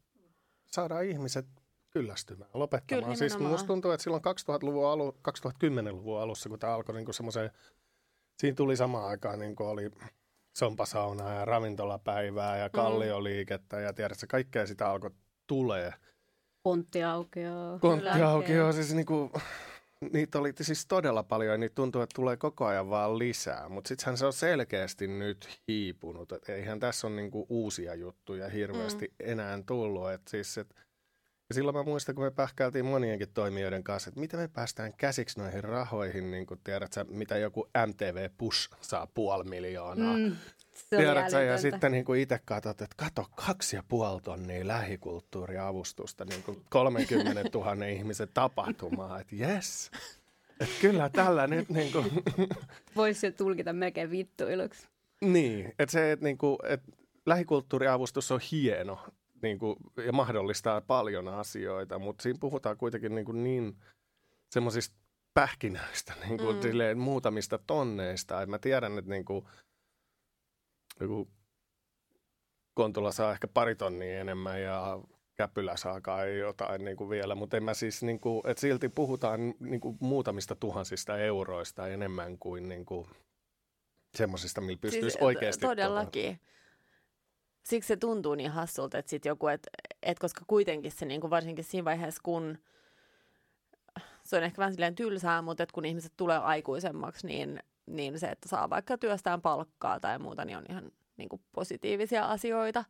Speaker 3: saadaan ihmiset kyllästymään, lopettamaan. Kyllä, siis musta tuntuu, että silloin 2000-luvun alu, 2010-luvun alussa, kun tämä alkoi niin semmoiseen, siinä tuli samaan aikaan, niin kuin oli sompasaunaa ja ravintolapäivää ja mm. kallioliikettä ja tiedätkö, kaikkea sitä alkoi tulee.
Speaker 1: Konttiaukio.
Speaker 3: Konttiaukio, siis niinku, niitä oli siis todella paljon ja niitä tuntuu, että tulee koko ajan vaan lisää. Mutta sittenhän se on selkeästi nyt hiipunut. Et eihän tässä ole niinku uusia juttuja hirveästi mm. enää tullut. Et siis, et, ja silloin mä muistan, kun me pähkäiltiin monienkin toimijoiden kanssa, että miten me päästään käsiksi noihin rahoihin, niin kuin tiedät sä, mitä joku MTV Push saa puoli miljoonaa. Mm. Tiedätkö, ja sitten niin kuin itse katsot, että kato, kaksi ja puoli tonnia lähikulttuuriavustusta niin kuin 30 000 ihmisen tapahtumaa, että jes. Että kyllä tällä nyt niin kuin...
Speaker 1: Voisi jo tulkita melkein vittuiluksi.
Speaker 3: Niin, että se, että, niin kuin, että lähikulttuuriavustus on hieno niin kuin, ja mahdollistaa paljon asioita, mutta siinä puhutaan kuitenkin niin, kuin niin semmoisista pähkinöistä, niin kuin, mm. silleen, muutamista tonneista. Et mä tiedän, että niin kuin, joku Kontula saa ehkä pari tonnia enemmän ja Käpylä saa kai jotain niin kuin vielä, mutta en mä siis, niin kuin, että silti puhutaan niin kuin muutamista tuhansista euroista enemmän kuin, niin kuin semmoisista, millä pystyisi siis, oikeasti...
Speaker 2: Todellakin. Tuota. Siksi se tuntuu niin hassulta, että sitten joku, että et koska kuitenkin se niin kuin varsinkin siinä vaiheessa, kun se on ehkä vähän silleen tylsää, mutta että kun ihmiset tulee aikuisemmaksi, niin niin se, että saa vaikka työstään palkkaa tai muuta, niin on ihan niin kuin positiivisia asioita.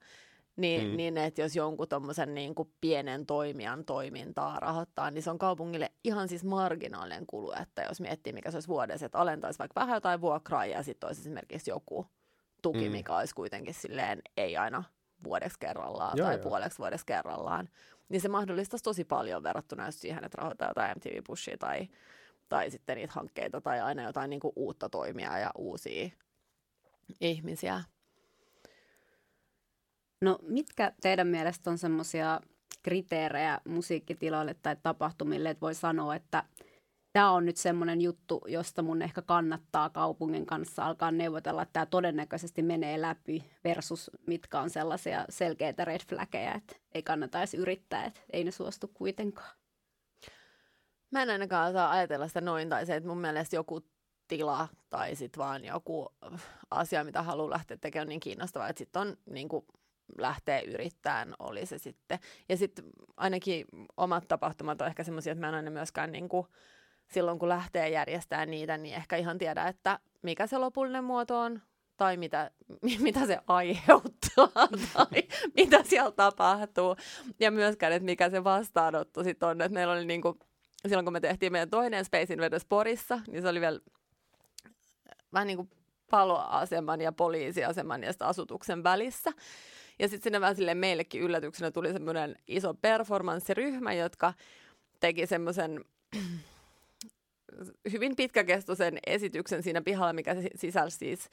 Speaker 2: Niin, mm. niin että jos jonkun tuommoisen niin kuin pienen toimijan toimintaa rahoittaa, niin se on kaupungille ihan siis marginaalinen kulu, että jos miettii, mikä se olisi vuodessa, että alentaisi vaikka vähän jotain vuokraa ja sitten olisi esimerkiksi joku tuki, mm. mikä olisi kuitenkin silleen ei aina vuodeksi kerrallaan joo, tai joo. puoleksi vuodeksi kerrallaan, niin se mahdollistaisi tosi paljon verrattuna siihen, että rahoittaa jotain MTV-pushia tai tai sitten niitä hankkeita tai aina jotain niin kuin uutta toimia ja uusia ihmisiä.
Speaker 1: No mitkä teidän mielestä on semmoisia kriteerejä musiikkitiloille tai tapahtumille, että voi sanoa, että tämä on nyt semmoinen juttu, josta mun ehkä kannattaa kaupungin kanssa alkaa neuvotella, että tämä todennäköisesti menee läpi versus mitkä on sellaisia selkeitä red flaggeja, että ei kannata edes yrittää, että ei ne suostu kuitenkaan.
Speaker 2: Mä en ainakaan saa ajatella sitä noin, tai se, että mun mielestä joku tila tai sitten vaan joku asia, mitä haluaa lähteä tekemään niin kiinnostavaa, että sitten on niin kuin lähtee yrittämään, oli se sitten. Ja sitten ainakin omat tapahtumat on ehkä semmoisia, että mä en aina myöskään niin kuin, silloin kun lähtee järjestämään niitä, niin ehkä ihan tiedä, että mikä se lopullinen muoto on, tai mitä, mitä se aiheuttaa, tai mitä siellä tapahtuu. Ja myöskään, että mikä se vastaanotto sitten on. Että meillä oli kuin, silloin kun me tehtiin meidän toinen Space Invaders Porissa, niin se oli vielä vähän niin kuin paloaseman ja poliisiaseman ja asutuksen välissä. Ja sitten sinne vähän sille meillekin yllätyksenä tuli semmoinen iso performanssiryhmä, jotka teki semmoisen hyvin pitkäkestoisen esityksen siinä pihalla, mikä sisälsi siis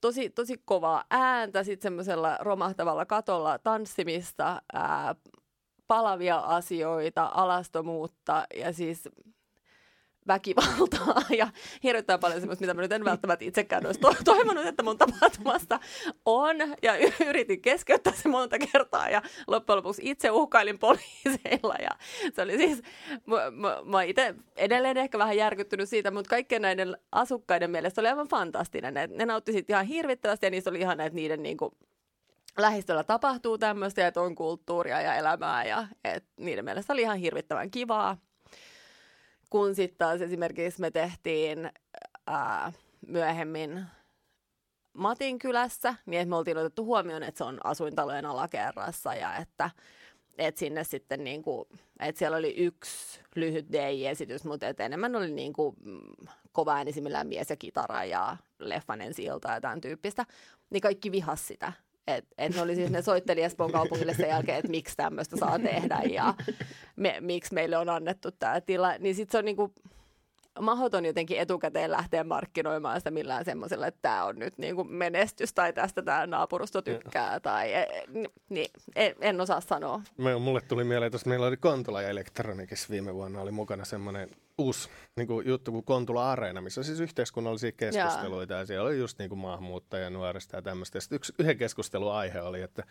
Speaker 2: tosi, tosi kovaa ääntä, sitten semmoisella romahtavalla katolla tanssimista, ää, palavia asioita, alastomuutta ja siis väkivaltaa ja hirvittää paljon semmoista, mitä mä nyt en välttämättä itsekään olisi to- toivonut, että mun tapahtumasta on. Ja yritin keskeyttää se monta kertaa ja loppujen lopuksi itse uhkailin poliiseilla. Ja se oli siis, mä, mä, mä itse edelleen ehkä vähän järkyttynyt siitä, mutta kaikkien näiden asukkaiden mielestä oli aivan fantastinen. Ne, ne nautti ihan hirvittävästi ja niissä oli ihan että niiden niin kuin, lähistöllä tapahtuu tämmöistä, että on kulttuuria ja elämää ja että niiden mielestä oli ihan hirvittävän kivaa kun sitten taas esimerkiksi me tehtiin ää, myöhemmin Matin kylässä, niin me oltiin otettu huomioon, että se on asuintalojen alakerrassa ja että et sinne sitten niin kuin, että siellä oli yksi lyhyt DJ-esitys, mutta et enemmän oli niin kuin, mm, kova äänisimmillään mies ja kitara ja leffanen silta ja tämän tyyppistä, niin kaikki vihas sitä. Et, et ne, oli siis, ne soitteli Espoon kaupungille sen jälkeen, että miksi tämmöistä saa tehdä ja me, miksi meille on annettu tämä tila. Niin sitten se on niinku, mahdoton jotenkin etukäteen lähteä markkinoimaan sitä millään semmoisella, että tämä on nyt niinku menestys tai tästä tämä naapurusto tykkää. Tai, e, niin, en, en osaa sanoa.
Speaker 3: Mulle tuli mieleen, että meillä oli Kontula ja Elektronikissa viime vuonna oli mukana semmoinen uusi niin kuin juttu kuin Kontula Areena, missä on siis yhteiskunnallisia keskusteluita. Ja siellä oli just niin kuin maahanmuuttaja nuorista ja tämmöistä. Ja yksi, yhden keskustelun aihe oli, että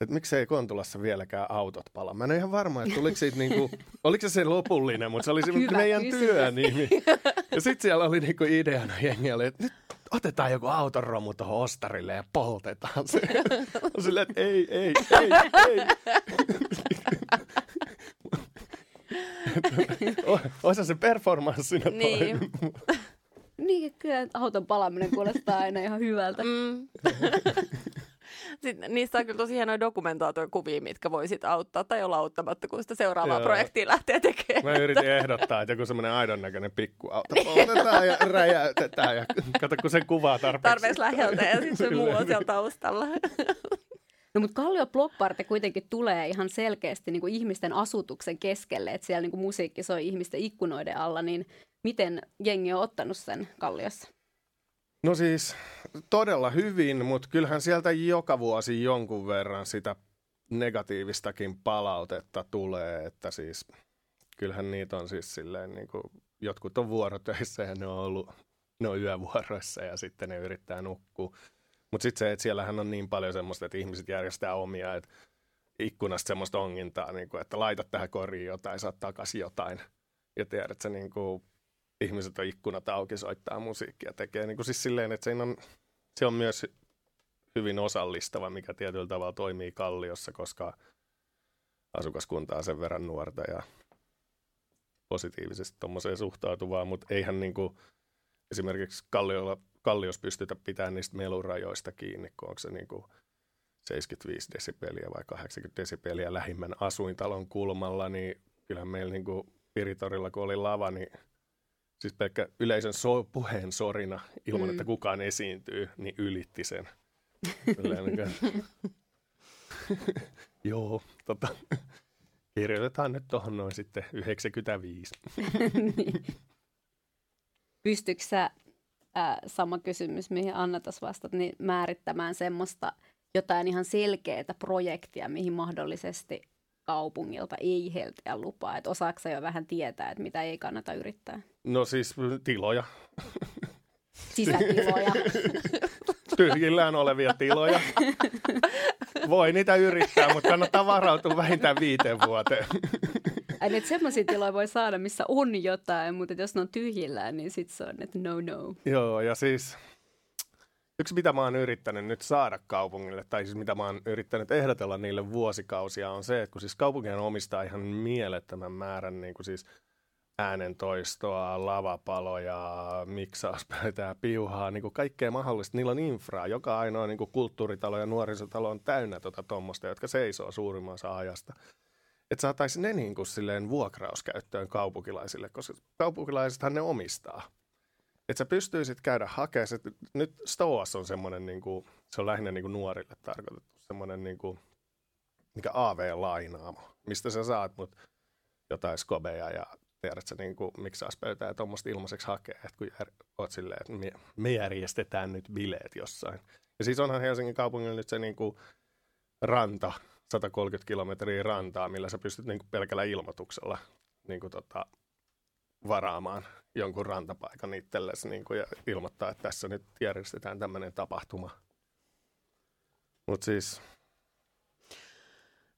Speaker 3: että miksei Kontulassa vieläkään autot pala. Mä en ole ihan varma, että tuliko siitä niinku, oliko se se lopullinen, mutta se oli se Hyvä meidän kysymys. työnimi. Ja sitten siellä oli niinku ideana jengelle, että nyt otetaan joku autoromu tuohon ostarille ja poltetaan se. Silleen, että ei, ei, ei, ei. Osa se performanssina
Speaker 1: niin. niin, kyllä auton palaminen kuulostaa aina ihan hyvältä. Mm.
Speaker 2: Sitten niistä on kyllä tosi hienoja dokumentaatiokuvia, mitkä voisit auttaa tai olla auttamatta, kun sitä seuraavaa Joo. projektia lähtee tekemään.
Speaker 3: Mä yritin ehdottaa, että joku semmoinen aidon näköinen pikkuauto poltetaan ja räjäytetään ja kato, kun se kuvaa tarpeeksi.
Speaker 2: Tarpeeksi läheltä ja sitten se muu on siellä taustalla.
Speaker 1: No mutta Kallio Blockparty kuitenkin tulee ihan selkeästi niin kuin ihmisten asutuksen keskelle, että siellä niin kuin musiikki soi ihmisten ikkunoiden alla, niin miten jengi on ottanut sen Kalliossa?
Speaker 3: No siis todella hyvin, mutta kyllähän sieltä joka vuosi jonkun verran sitä negatiivistakin palautetta tulee, että siis kyllähän niitä on siis silleen niin kuin, jotkut on vuorotöissä ja ne on ollut ne on yövuoroissa ja sitten ne yrittää nukkua. Mutta sitten se, että siellähän on niin paljon semmoista, että ihmiset järjestää omia, että ikkunasta semmoista ongintaa, niin kuin, että laita tähän koriin jotain, saat takaisin jotain. Ja tiedät, että se niin kuin, ihmiset on ikkunat auki, soittaa musiikkia, tekee niin kuin siis silleen, että siinä on, se on myös hyvin osallistava, mikä tietyllä tavalla toimii Kalliossa, koska asukaskunta on sen verran nuorta ja positiivisesti tuommoiseen suhtautuvaa, mutta eihän niin kuin, esimerkiksi Kalliolla, Kallios pystytä pitämään niistä melurajoista kiinni, kun onko se niin kuin 75 desibeliä vai 80 desibeliä lähimmän asuintalon kulmalla, niin kyllähän meillä niin kuin Piritorilla, kun oli lava, niin siis pelkkä yleisön so, puheen sorina ilman, mm. että kukaan esiintyy, niin ylitti sen. Niin Joo, tota, kirjoitetaan nyt tuohon noin sitten 95. niin.
Speaker 1: Pystytkö sä, äh, sama kysymys, mihin Anna tässä vastat, niin määrittämään semmoista jotain ihan selkeää projektia, mihin mahdollisesti kaupungilta ei helteä lupaa? Että osaako jo vähän tietää, että mitä ei kannata yrittää?
Speaker 3: No siis tiloja.
Speaker 1: Sisätiloja.
Speaker 3: Tyhjillään olevia tiloja. Voi niitä yrittää, mutta kannattaa varautua vähintään viiteen vuoteen.
Speaker 1: Ai, että semmoisia tiloja voi saada, missä on jotain, mutta jos ne on tyhjillään, niin sitten se on, että no no.
Speaker 3: Joo, ja siis yksi mitä mä oon yrittänyt nyt saada kaupungille, tai siis mitä mä oon yrittänyt ehdotella niille vuosikausia, on se, että kun siis kaupunkihan omistaa ihan mielettömän määrän niin kuin siis äänentoistoa, lavapaloja, miksauspöytää, piuhaa, niin kuin kaikkea mahdollista. Niillä on infraa. Joka ainoa niin kuin kulttuuritalo ja nuorisotalo on täynnä tuota jotka seisoo suurimmassa ajasta. Että saataisiin ne niin kuin silleen vuokrauskäyttöön kaupunkilaisille, koska kaupunkilaisethan ne omistaa. Että sä pystyisit käydä hakemaan, se, nyt Stoas on semmoinen, niin kuin, se on lähinnä niin kuin nuorille tarkoitettu, semmoinen niin kuin, mikä AV-lainaamo, mistä sä saat mut jotain skobeja ja tiedätkö, niin kuin, miksi saisi pöytää ja tuommoista ilmaiseksi hakea, että kun jär, oot silleen, että me, me, järjestetään nyt bileet jossain. Ja siis onhan Helsingin kaupungilla nyt se niin kuin, ranta, 130 kilometriä rantaa, millä sä pystyt niin kuin, pelkällä ilmoituksella niin kuin, tota, varaamaan jonkun rantapaikan itsellesi niin kuin, ja ilmoittaa, että tässä nyt järjestetään tämmöinen tapahtuma. Mutta siis...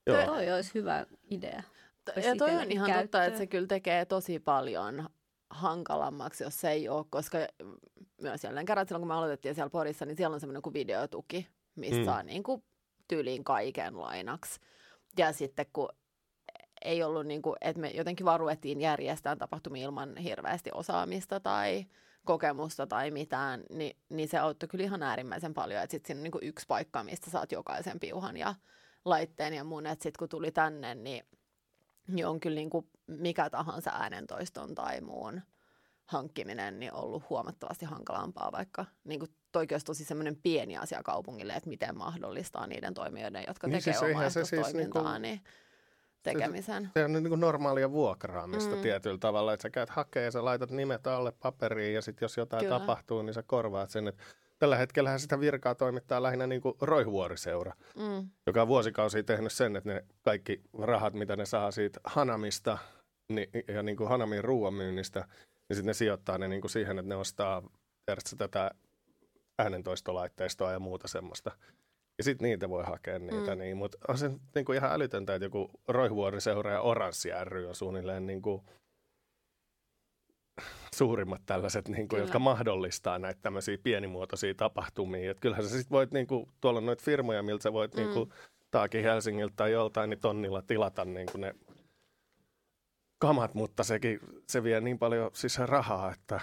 Speaker 1: Joo. Toi olisi hyvä idea.
Speaker 2: Ja toi on ihan käyttöön. totta, että se kyllä tekee tosi paljon hankalammaksi, jos se ei ole, koska myös jälleen kerran silloin, kun me aloitettiin siellä Porissa, niin siellä on semmoinen kuin videotuki, missä mm. saa niin kuin tyyliin kaiken lainaksi. Ja sitten kun ei ollut niin kuin, että me jotenkin vaan ruvettiin järjestämään tapahtumia ilman hirveästi osaamista tai kokemusta tai mitään, niin, niin se auttoi kyllä ihan äärimmäisen paljon, että sitten siinä on niin kuin yksi paikka, mistä saat jokaisen piuhan ja laitteen ja mun, että sitten kun tuli tänne, niin, niin on kyllä niin kuin mikä tahansa äänentoiston tai muun hankkiminen niin ollut huomattavasti hankalampaa, vaikka niin kuin toikin olisi tosi semmoinen pieni asia kaupungille, että miten mahdollistaa niiden toimijoiden, jotka niin tekee siis omaa siis niin kuin... niin tekemisen.
Speaker 3: Se, se on niin kuin normaalia vuokraamista mm. tietyllä tavalla, että sä käyt hakee ja sä laitat nimet alle paperiin ja sitten jos jotain Kyllä. tapahtuu, niin sä korvaat sen. Että tällä hetkellä sitä virkaa toimittaa lähinnä niin kuin roihuoriseura, mm. joka on vuosikausia tehnyt sen, että ne kaikki rahat, mitä ne saa siitä Hanamista niin, ja niin kuin Hanamin ruoanmyynnistä, niin sitten ne sijoittaa ne niin kuin siihen, että ne ostaa tätä äänentoistolaitteistoa ja muuta semmoista. Ja sitten niitä voi hakea niitä, mm. niin, mutta on se niin kuin ihan älytöntä, että joku Roihuoriseura ja Oranssi ry on suunnilleen niin kuin suurimmat tällaiset, niin kuin, jotka mahdollistaa näitä tämmöisiä pienimuotoisia tapahtumia. Et kyllähän sä sitten voit, niin kuin, tuolla on noita firmoja, miltä sä voit mm. niin kuin, taakin Helsingiltä tai joltain niin tonnilla tilata niin kuin ne kamat, mutta sekin, se vie niin paljon siis rahaa, että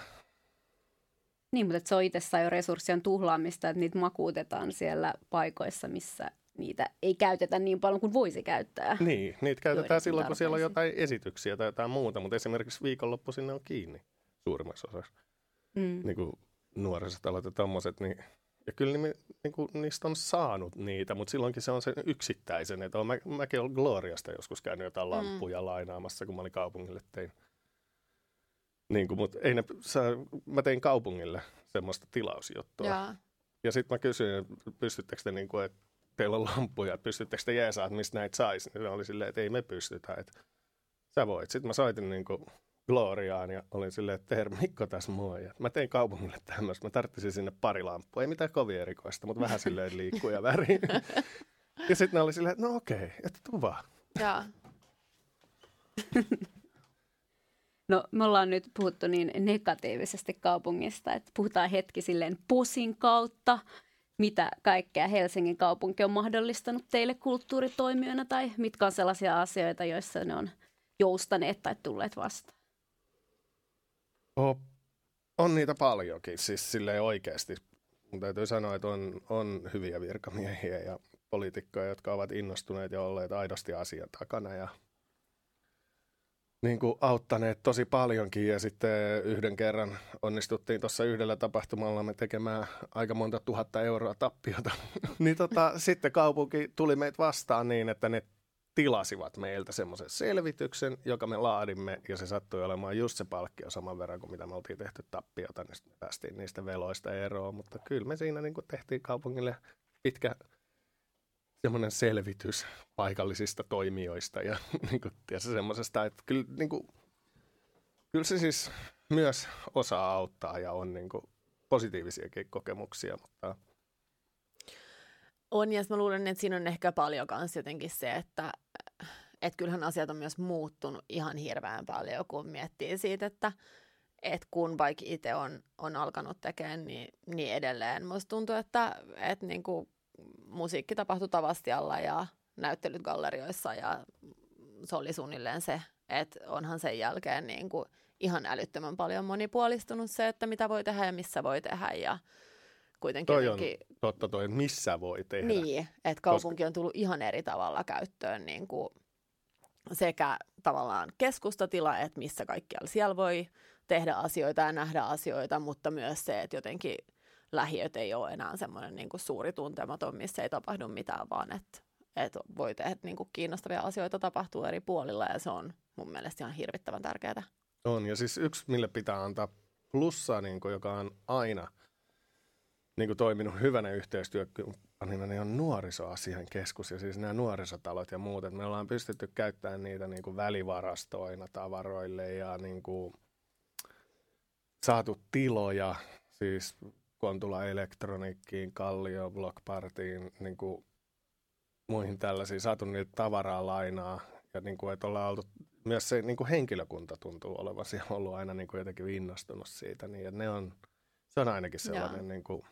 Speaker 1: niin, mutta se on itsessään jo resurssien tuhlaamista, että niitä makuutetaan siellä paikoissa, missä niitä ei käytetä niin paljon kuin voisi käyttää.
Speaker 3: Niin, niitä käytetään silloin, kun siellä on jotain esityksiä tai jotain muuta, mutta esimerkiksi viikonloppu sinne on kiinni suurimmassa osassa. Mm. Niin kuin nuorisotalot ja tommoset, niin ja kyllä niin, niin kuin, niistä on saanut niitä, mutta silloinkin se on se yksittäisen. Että mä, mäkin olen Gloriasta joskus käynyt jotain mm. lampuja mm. lainaamassa, kun mä olin kaupungille tein niin kuin, mutta ei ne, sä, mä tein kaupungille semmoista tilausjuttua. Ja, ja sitten mä kysyin, pystyttekö te, niin kuin, että teillä on lampuja, että pystyttekö te jeesaa, että mistä näitä saisi. Niin oli silleen, että ei me pystytä, että sä voit. Sitten mä soitin niin kuin Gloriaan ja olin silleen, että Ter, Mikko tässä moi. Ja mä tein kaupungille tämmöistä. Mä tarvitsin sinne pari lamppua. Ei mitään kovin erikoista, mutta vähän silleen liikkuu ja väri. ja sitten ne oli silleen, että no okei, että tuu vaan.
Speaker 2: Joo.
Speaker 1: No me ollaan nyt puhuttu niin negatiivisesti kaupungista, että puhutaan hetki silleen posin kautta, mitä kaikkea Helsingin kaupunki on mahdollistanut teille kulttuuritoimijoina tai mitkä on sellaisia asioita, joissa ne on joustaneet tai tulleet vastaan?
Speaker 3: Oh, on niitä paljonkin, siis silleen oikeasti. Mun täytyy sanoa, että on, on hyviä virkamiehiä ja poliitikkoja, jotka ovat innostuneet ja olleet aidosti asian takana ja niin kuin auttaneet tosi paljonkin ja sitten yhden kerran onnistuttiin tuossa yhdellä tapahtumalla me tekemään aika monta tuhatta euroa tappiota. niin tota, sitten kaupunki tuli meitä vastaan niin, että ne tilasivat meiltä semmoisen selvityksen, joka me laadimme ja se sattui olemaan just se palkkio saman verran kuin mitä me oltiin tehty tappiota, niin sitten päästiin niistä veloista eroon, mutta kyllä me siinä niin tehtiin kaupungille pitkä semmoinen selvitys paikallisista toimijoista ja niin kuin, tiedätkö, semmoisesta, että kyllä, niin kuin, kyllä se siis myös osaa auttaa ja on niin kuin, positiivisiakin kokemuksia, mutta
Speaker 2: on, ja mä luulen, että siinä on ehkä paljon myös jotenkin se, että, et kyllähän asiat on myös muuttunut ihan hirveän paljon, kun miettii siitä, että et kun vaikka itse on, on alkanut tekemään, niin, niin edelleen musta tuntuu, että et niinku, musiikki tapahtui Tavastialla ja näyttelyt gallerioissa ja se oli suunnilleen se, että onhan sen jälkeen niinku ihan älyttömän paljon monipuolistunut se, että mitä voi tehdä ja missä voi tehdä ja kuitenkin
Speaker 3: Toi on
Speaker 2: jotenkin,
Speaker 3: totta toi, että missä voi tehdä.
Speaker 2: niin, että kaupunki on tullut ihan eri tavalla käyttöön niin kuin sekä tavallaan keskustatila, että missä kaikkialla siellä voi tehdä asioita ja nähdä asioita, mutta myös se, että jotenkin lähiöt ei ole enää semmoinen niin kuin suuri tuntematon, missä ei tapahdu mitään, vaan että, että voi tehdä niin kuin kiinnostavia asioita tapahtuu eri puolilla ja se on mun mielestä ihan hirvittävän tärkeää.
Speaker 3: On, ja siis yksi, mille pitää antaa plussaa, niin kuin, joka on aina niin kuin toiminut hyvänä yhteistyökumppanina, niin on nuorisoasian keskus ja siis nämä nuorisotalot ja muut. Me ollaan pystytty käyttämään niitä niin kuin välivarastoina tavaroille ja niin kuin saatu tiloja, siis Kontula Elektronikkiin, Kallio, Blockpartiin, niin kuin muihin tällaisiin, saatu niitä tavaraa lainaa ja niin kuin, että ollaan oltu, myös se niin kuin henkilökunta tuntuu olevan siellä ollut aina niin kuin jotenkin innostunut siitä, niin että ne on, se on ainakin sellainen niin kuin,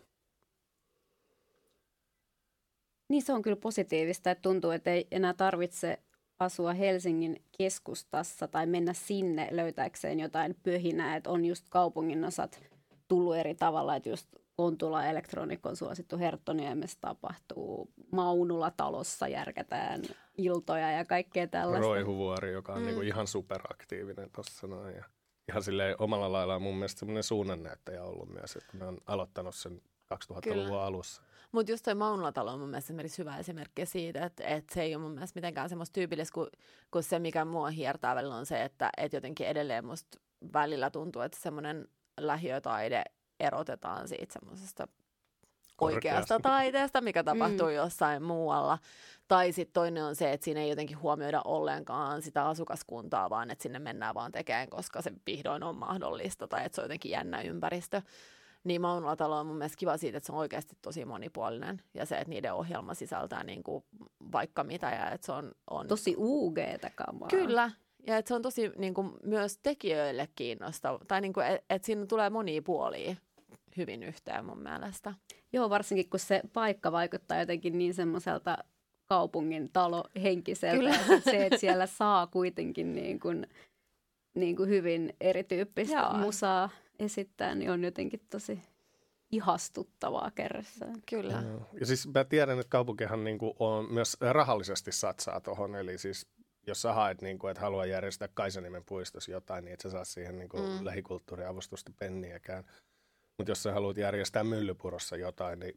Speaker 1: Niin se on kyllä positiivista, että tuntuu, että ei enää tarvitse asua Helsingin keskustassa tai mennä sinne löytääkseen jotain pöhinää, että on just kaupungin osat tullut eri tavalla, että just Kontula Elektronik on suosittu Herttoniemessä tapahtuu, Maunula-talossa järkätään iltoja ja kaikkea tällaista.
Speaker 3: Roihuvuori, joka on mm. niin kuin ihan superaktiivinen tuossa noin. Ja ihan silleen omalla laillaan mun mielestä semmoinen suunnannäyttäjä ollut myös, että ne on aloittanut sen 2000-luvun
Speaker 2: Kyllä.
Speaker 3: alussa.
Speaker 2: Mutta just toi Maunulatalo on mun mielestä esimerkiksi hyvä esimerkki siitä, että, että se ei ole mun mielestä mitenkään semmoista tyypillistä, kun, kun se, mikä mua hiertää välillä on se, että, että jotenkin edelleen musta välillä tuntuu, että semmoinen lähiötaide erotetaan siitä semmoisesta oikeasta taiteesta, mikä tapahtuu mm. jossain muualla. Tai sitten toinen on se, että siinä ei jotenkin huomioida ollenkaan sitä asukaskuntaa, vaan että sinne mennään vaan tekemään, koska se vihdoin on mahdollista tai että se on jotenkin jännä ympäristö. Niin Maunulatalo on mun mielestä kiva siitä, että se on oikeasti tosi monipuolinen ja se, että niiden ohjelma sisältää niin kuin vaikka mitä ja että se on... on...
Speaker 1: Tosi UG-tä kamaa.
Speaker 2: Kyllä, ja että se on tosi niin kuin, myös tekijöille kiinnostava, tai niin kuin, että et siinä tulee monia puolia hyvin yhteen mun mielestä.
Speaker 1: Joo, varsinkin kun se paikka vaikuttaa jotenkin niin semmoiselta kaupungin talo henkiseltä, että se, että siellä saa kuitenkin niin kuin, niin kuin hyvin erityyppistä
Speaker 2: Joo.
Speaker 1: musaa esittää, niin on jotenkin tosi ihastuttavaa kerrassaan.
Speaker 2: Kyllä.
Speaker 3: Ja siis mä tiedän, että kaupunkihan niin kuin on myös rahallisesti satsaa tuohon, eli siis jos sä haet, niin kuin, että haluaa järjestää Kaisanimen puistossa jotain, niin et sä saa siihen niin kuin mm. lähikulttuuriavustusta penniäkään. Mutta jos sä haluat järjestää Myllypurossa jotain, niin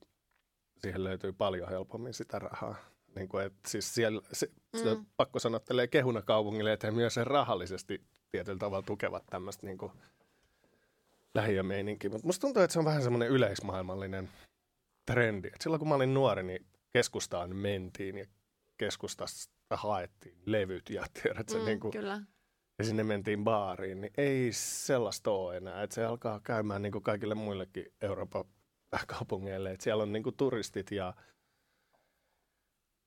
Speaker 3: siihen löytyy paljon helpommin sitä rahaa. Niin kuin, et siis siellä, se, mm. se pakko sanottelee kehuna kaupungille, että he myös sen rahallisesti tietyllä tavalla tukevat tämmöistä niin kuin lähiömeininkiä. Mutta musta tuntuu, että se on vähän semmoinen yleismaailmallinen trendi. Et silloin kun mä olin nuori, niin keskustaan mentiin ja keskustasta haettiin levyt ja tiedätkö,
Speaker 2: Mm,
Speaker 3: niin kuin,
Speaker 2: Kyllä.
Speaker 3: ja sinne mentiin baariin, niin ei sellaista ole enää. Et se alkaa käymään niin kuin kaikille muillekin Euroopan kaupungeille. Et siellä on niin kuin turistit ja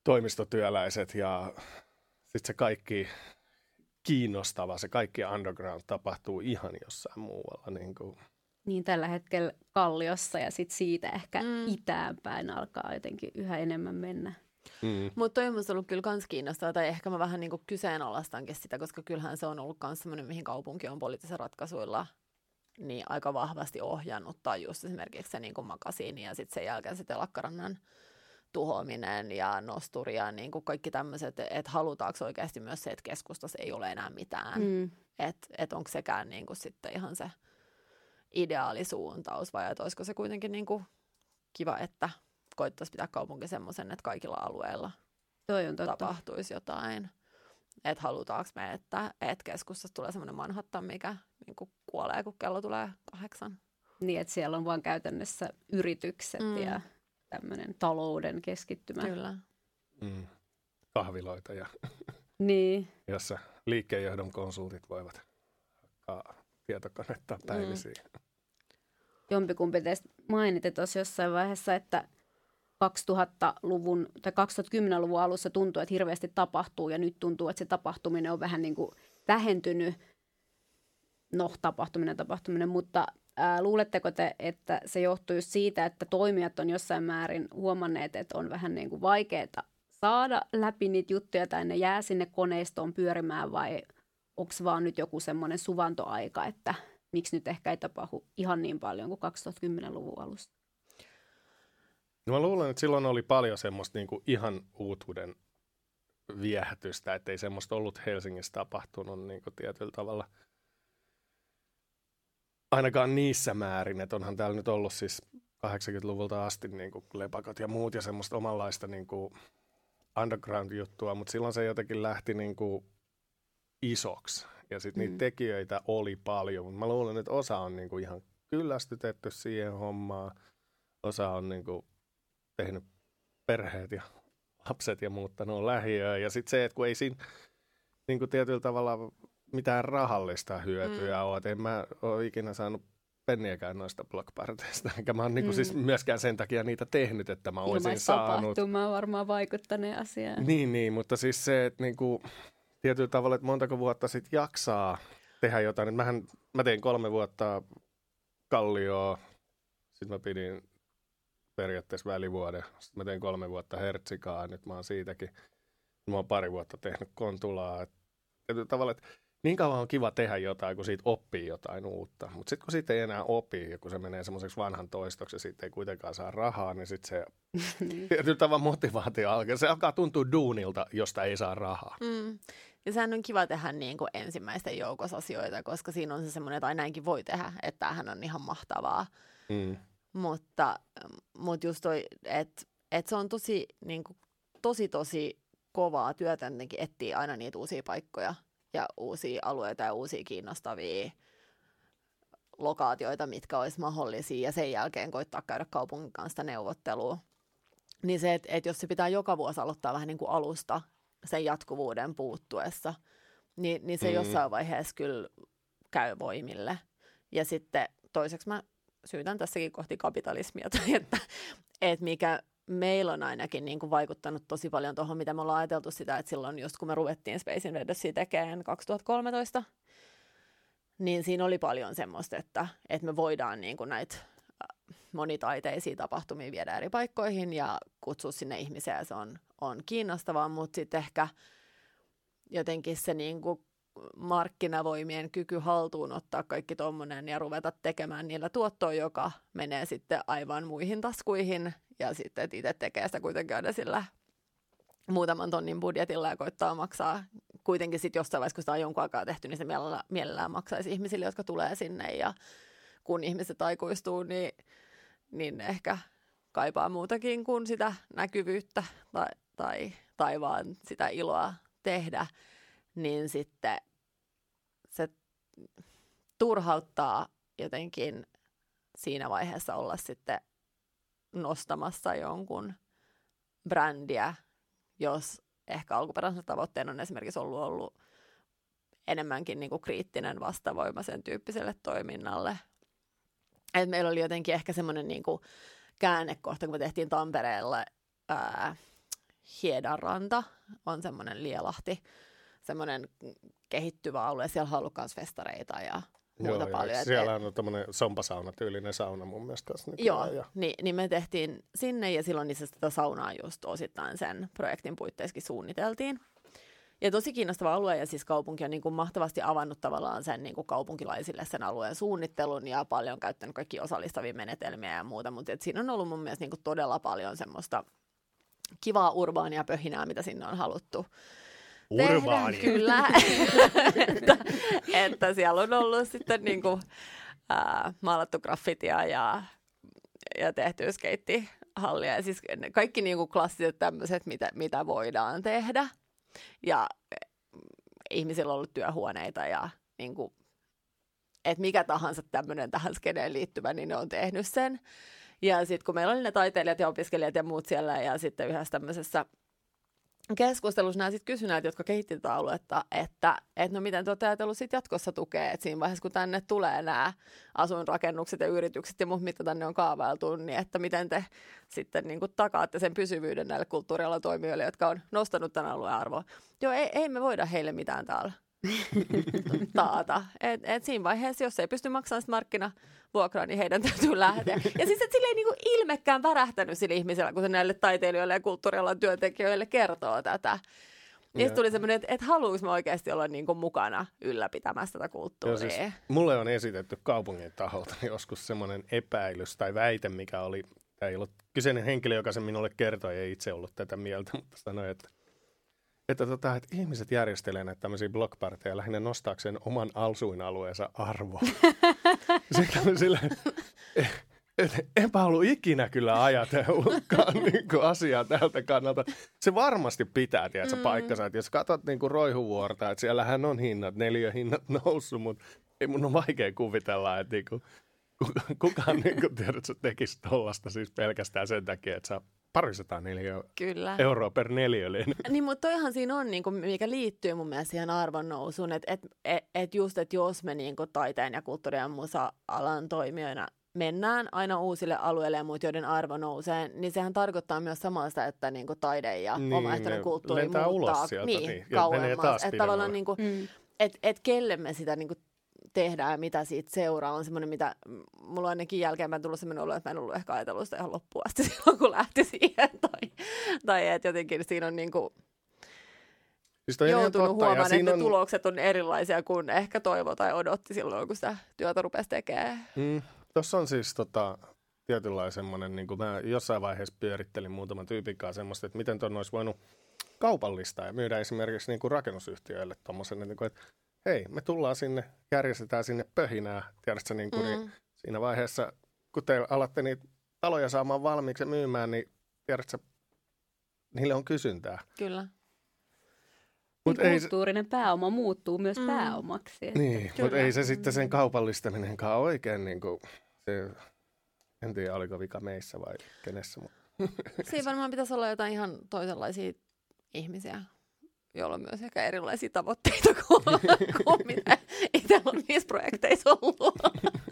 Speaker 3: toimistotyöläiset ja sitten se kaikki kiinnostava, se kaikki underground tapahtuu ihan jossain muualla. Niin kuin.
Speaker 1: Niin tällä hetkellä Kalliossa ja sitten siitä ehkä
Speaker 2: Mm.
Speaker 1: itäänpäin alkaa jotenkin yhä enemmän mennä.
Speaker 3: Mm.
Speaker 2: Mutta toi on ollut kyllä kans kiinnostavaa, tai ehkä mä vähän niinku kyseenalaistankin sitä, koska kyllähän se on ollut kans semmoinen, mihin kaupunki on poliittisilla ratkaisuilla niin aika vahvasti ohjannut, tai just esimerkiksi se niinku makasiini ja sitten sen jälkeen se telakkarannan tuhoaminen ja nosturi ja niinku kaikki tämmöiset, että halutaanko oikeasti myös se, että keskustassa ei ole enää mitään.
Speaker 1: Mm.
Speaker 2: Että et onko sekään niinku sitten ihan se ideaalisuuntaus vai että olisiko se kuitenkin niinku kiva, että koittaisi pitää kaupunki semmoisen, että kaikilla alueilla
Speaker 1: Toi on totta.
Speaker 2: tapahtuisi jotain. Että halutaanko me, että, että keskustassa tulee semmoinen Manhattan, mikä niinku kuolee, kun kello tulee kahdeksan.
Speaker 1: Niin, että siellä on vaan käytännössä yritykset
Speaker 2: mm.
Speaker 1: ja tämmöinen talouden keskittymä.
Speaker 2: Kyllä.
Speaker 3: Mm. Kahviloita, ja,
Speaker 1: Niin,
Speaker 3: jossa liikkeenjohdon konsultit voivat hakkaa tietokonetta päivisin.
Speaker 1: jompikumpi teistä mainitte tuossa jossain vaiheessa, että 2000-luvun tai 2010-luvun alussa tuntui, että hirveästi tapahtuu ja nyt tuntuu, että se tapahtuminen on vähän niin kuin vähentynyt. No, tapahtuminen, tapahtuminen, mutta ää, luuletteko te, että se johtuu siitä, että toimijat on jossain määrin huomanneet, että on vähän niin kuin vaikeaa saada läpi niitä juttuja tai ne jää sinne koneistoon pyörimään vai onko vaan nyt joku semmoinen suvantoaika, että miksi nyt ehkä ei tapahdu ihan niin paljon kuin 2010-luvun alussa?
Speaker 3: No mä luulen, että silloin oli paljon semmoista niin kuin ihan uutuuden viehätystä, että ei semmoista ollut Helsingissä tapahtunut niin kuin tietyllä tavalla ainakaan niissä määrin, että onhan täällä nyt ollut siis 80-luvulta asti niin kuin lepakot ja muut ja semmoista omanlaista niin kuin underground-juttua, mutta silloin se jotenkin lähti niin kuin isoksi ja sitten mm. niitä tekijöitä oli paljon, mutta mä luulen, että osa on niin kuin ihan kyllästytetty siihen hommaan, osa on niin kuin tehnyt perheet ja lapset ja muuttanut lähiöön. Ja sitten se, että kun ei siinä niin kuin tietyllä tavalla mitään rahallista hyötyä mm. ole. en mä ole ikinä saanut penniäkään noista blockparteista, enkä mä oon niin kuin siis mm. siis myöskään sen takia niitä tehnyt, että mä olisin saanut.
Speaker 1: Ilmais varmaan vaikuttaneen asiaan.
Speaker 3: Niin, niin, mutta siis se, että niin kuin, tietyllä tavalla, että montako vuotta sitten jaksaa tehdä jotain. Että mähän, mä tein kolme vuotta Kallioa, sitten mä pidin periaatteessa välivuoden. Sitten mä tein kolme vuotta Hertsikaa, nyt mä oon siitäkin. Mä oon pari vuotta tehnyt Kontulaa. Et, tavalla, että niin kauan on kiva tehdä jotain, kun siitä oppii jotain uutta. Mutta sitten kun siitä ei enää opi, ja kun se menee semmoiseksi vanhan toistoksi ja siitä ei kuitenkaan saa rahaa, niin sitten se tietyllä tavalla motivaatio alkaa. Se alkaa tuntua duunilta, josta ei saa rahaa.
Speaker 2: Mm. Ja sehän on kiva tehdä niin kuin ensimmäisten joukossa asioita, koska siinä on se semmoinen, että näinkin voi tehdä, että tämähän on ihan mahtavaa. Mm. Mutta, mutta just toi, että et se on tosi, niin kuin, tosi, tosi kovaa työtä etsiä aina niitä uusia paikkoja ja uusia alueita ja uusia kiinnostavia lokaatioita, mitkä olisi mahdollisia ja sen jälkeen koittaa käydä kaupungin kanssa neuvottelua. Niin se, että, että jos se pitää joka vuosi aloittaa vähän niin kuin alusta sen jatkuvuuden puuttuessa, niin, niin se mm. jossain vaiheessa kyllä käy voimille. Ja sitten toiseksi mä syytän tässäkin kohti kapitalismia, tai että, että mikä meillä on ainakin niin kuin vaikuttanut tosi paljon tuohon, mitä me ollaan ajateltu sitä, että silloin just kun me ruvettiin Space Invadersia tekemään 2013, niin siinä oli paljon semmoista, että, että me voidaan niin kuin näitä äh, monitaiteisia tapahtumia viedä eri paikkoihin ja kutsua sinne ihmisiä, se on, on kiinnostavaa, mutta sitten ehkä jotenkin se niin kuin markkinavoimien kyky haltuun ottaa kaikki tuommoinen ja ruveta tekemään niillä tuottoa, joka menee sitten aivan muihin taskuihin. Ja sitten itse tekee sitä kuitenkin aina sillä muutaman tonnin budjetilla ja koittaa maksaa. Kuitenkin sitten jossain vaiheessa, kun sitä on jonkun aikaa tehty, niin se mielellään, mielellään maksaisi ihmisille, jotka tulee sinne. Ja kun ihmiset aikuistuu, niin, niin ehkä kaipaa muutakin kuin sitä näkyvyyttä tai, tai, tai vaan sitä iloa tehdä niin sitten se turhauttaa jotenkin siinä vaiheessa olla sitten nostamassa jonkun brändiä, jos ehkä alkuperäisen tavoitteen on esimerkiksi ollut, ollut enemmänkin niin kuin kriittinen vastavoima sen tyyppiselle toiminnalle. Et meillä oli jotenkin ehkä semmoinen niin kuin käännekohta, kun me tehtiin Tampereelle ää, Hiedanranta, on semmoinen Lielahti, semmoinen kehittyvä alue. Siellä on ollut myös festareita ja muuta Joo, paljon.
Speaker 3: Siellä on tämmöinen sompasauna-tyylinen sauna mun mielestä
Speaker 2: Joo, ja... niin, niin me tehtiin sinne ja silloin niissä sitä saunaa just osittain sen projektin puitteissakin suunniteltiin. Ja tosi kiinnostava alue ja siis kaupunki on niin kuin mahtavasti avannut tavallaan sen niin kuin kaupunkilaisille sen alueen suunnittelun ja paljon käyttänyt kaikki osallistavia menetelmiä ja muuta, mutta siinä on ollut mun mielestä niin kuin todella paljon semmoista kivaa urbaania pöhinää, mitä sinne on haluttu
Speaker 3: Urbaani.
Speaker 2: Tehdä, kyllä. että, että siellä on ollut sitten niin kuin, ää, maalattu graffitia ja, ja tehty skeittihallia. Ja siis kaikki niin kuin klassiset tämmöiset, mitä, mitä voidaan tehdä. Ja ihmisillä on ollut työhuoneita ja niin kuin, että mikä tahansa tämmöinen tähän skeneen liittyvä, niin ne on tehnyt sen. Ja sitten kun meillä oli ne taiteilijat ja opiskelijat ja muut siellä ja sitten yhdessä tämmöisessä keskustelussa nämä sitten kysyi näitä, jotka kehitti tätä aluetta, että, että no miten te olette ajatellut sit jatkossa tukea, että siinä vaiheessa kun tänne tulee nämä asuinrakennukset ja yritykset ja muut, mitä tänne on kaavailtu, niin että miten te sitten niin kuin takaatte sen pysyvyyden näille kulttuurialan toimijoille, jotka on nostanut tämän alueen arvoa. Joo, ei, ei me voida heille mitään täällä taata. Et, et siinä vaiheessa, jos ei pysty maksamaan sitä markkinavuokraa, niin heidän täytyy lähteä. Ja siis, että sille ei niinku ilmekään värähtänyt sillä ihmisellä, kun se näille taiteilijoille ja kulttuurialan työntekijöille kertoo tätä. Niin tuli semmoinen, että, että haluaisi oikeasti olla niinku mukana ylläpitämässä tätä kulttuuria.
Speaker 3: Siis, mulle on esitetty kaupungin taholta joskus semmoinen epäilys tai väite, mikä oli, ei ollut kyseinen henkilö, joka sen minulle kertoi, ei itse ollut tätä mieltä, mutta sanoi, että että, tota, että ihmiset järjestelee näitä tämmöisiä blockparteja lähinnä nostaakseen oman alsuinalueensa arvoa. Sitten sillä, et, enpä ollut ikinä kyllä ajatellutkaan niin kuin asiaa tältä kannalta. Se varmasti pitää, tiedätkö, mm. paikkansa. Että jos katsot niin kuin roihuvuorta, että siellähän on hinnat, neliöhinnat noussut, mutta ei mun on vaikea kuvitella, että niin kuin, kukaan niin kuin, tiedätkö, tekisi tollasta siis pelkästään sen takia, että sä parisataa neljä Kyllä. euroa per neliöllinen.
Speaker 2: Niin, mutta toihan siinä on, niin kuin, mikä liittyy mun mielestä siihen arvonnousuun, että et, et, et just, että jos me niin kuin, taiteen ja kulttuuri- ja musa-alan toimijoina mennään aina uusille alueille ja muut, joiden arvo nousee, niin sehän tarkoittaa myös samasta, että niin kuin taide ja niin, omaehtoinen kulttuuri muuttaa
Speaker 3: ulos sieltä,
Speaker 2: niin, niin, kauemmas. Että tavallaan niin kuin, mm. et, et kelle me sitä niin kuin, tehdään ja mitä siitä seuraa, on semmoinen, mitä mulla on ainakin jälkeen tullut semmoinen olo, että mä en ollut ehkä ajatellut sitä ihan loppuun asti silloin, kun lähti siihen. Tai, tai että jotenkin siinä on niin kuin siis joutunut huomaamaan, että on... tulokset on erilaisia kuin ehkä toivo tai odotti silloin, kun sitä työtä rupesi tekemään.
Speaker 3: Mm, Tuossa on siis tota, tietynlainen semmoinen, niin kuin mä jossain vaiheessa pyörittelin muutaman tyypin kanssa semmoista, että miten tuon olisi voinut kaupallistaa ja myydä esimerkiksi niin kuin rakennusyhtiöille tuommoisen, niin kuin, että hei, me tullaan sinne, järjestetään sinne pöhinää, tiedätkö, niin, kuin, niin mm. niin siinä vaiheessa, kun te alatte niitä taloja saamaan valmiiksi ja myymään, niin tiedätkö, niille on kysyntää.
Speaker 2: Kyllä.
Speaker 1: Mut niin ei kulttuurinen se... pääoma muuttuu myös mm. pääomaksi.
Speaker 3: Että... Niin, mutta ei se sitten sen kaupallistaminenkaan oikein, niin kuin, se, en tiedä oliko vika meissä vai kenessä. Mutta...
Speaker 2: Siinä varmaan pitäisi olla jotain ihan toisenlaisia ihmisiä jolla on myös ehkä erilaisia tavoitteita kuin, kuin mitä itsellä on niissä projekteissa ollut.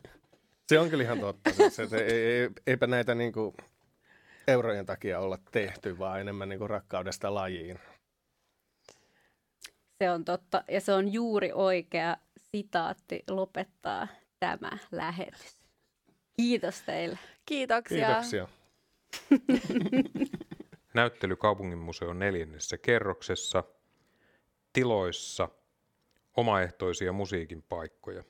Speaker 3: Se on kyllä ihan totta. Siis, että ei, eipä näitä niin kuin eurojen takia olla tehty, vaan enemmän niin kuin rakkaudesta lajiin.
Speaker 1: Se on totta, ja se on juuri oikea sitaatti lopettaa tämä lähetys. Kiitos teille.
Speaker 2: Kiitoksia.
Speaker 3: Kiitoksia.
Speaker 6: Näyttely Kaupunginmuseon neljännessä kerroksessa – tiloissa omaehtoisia musiikin paikkoja.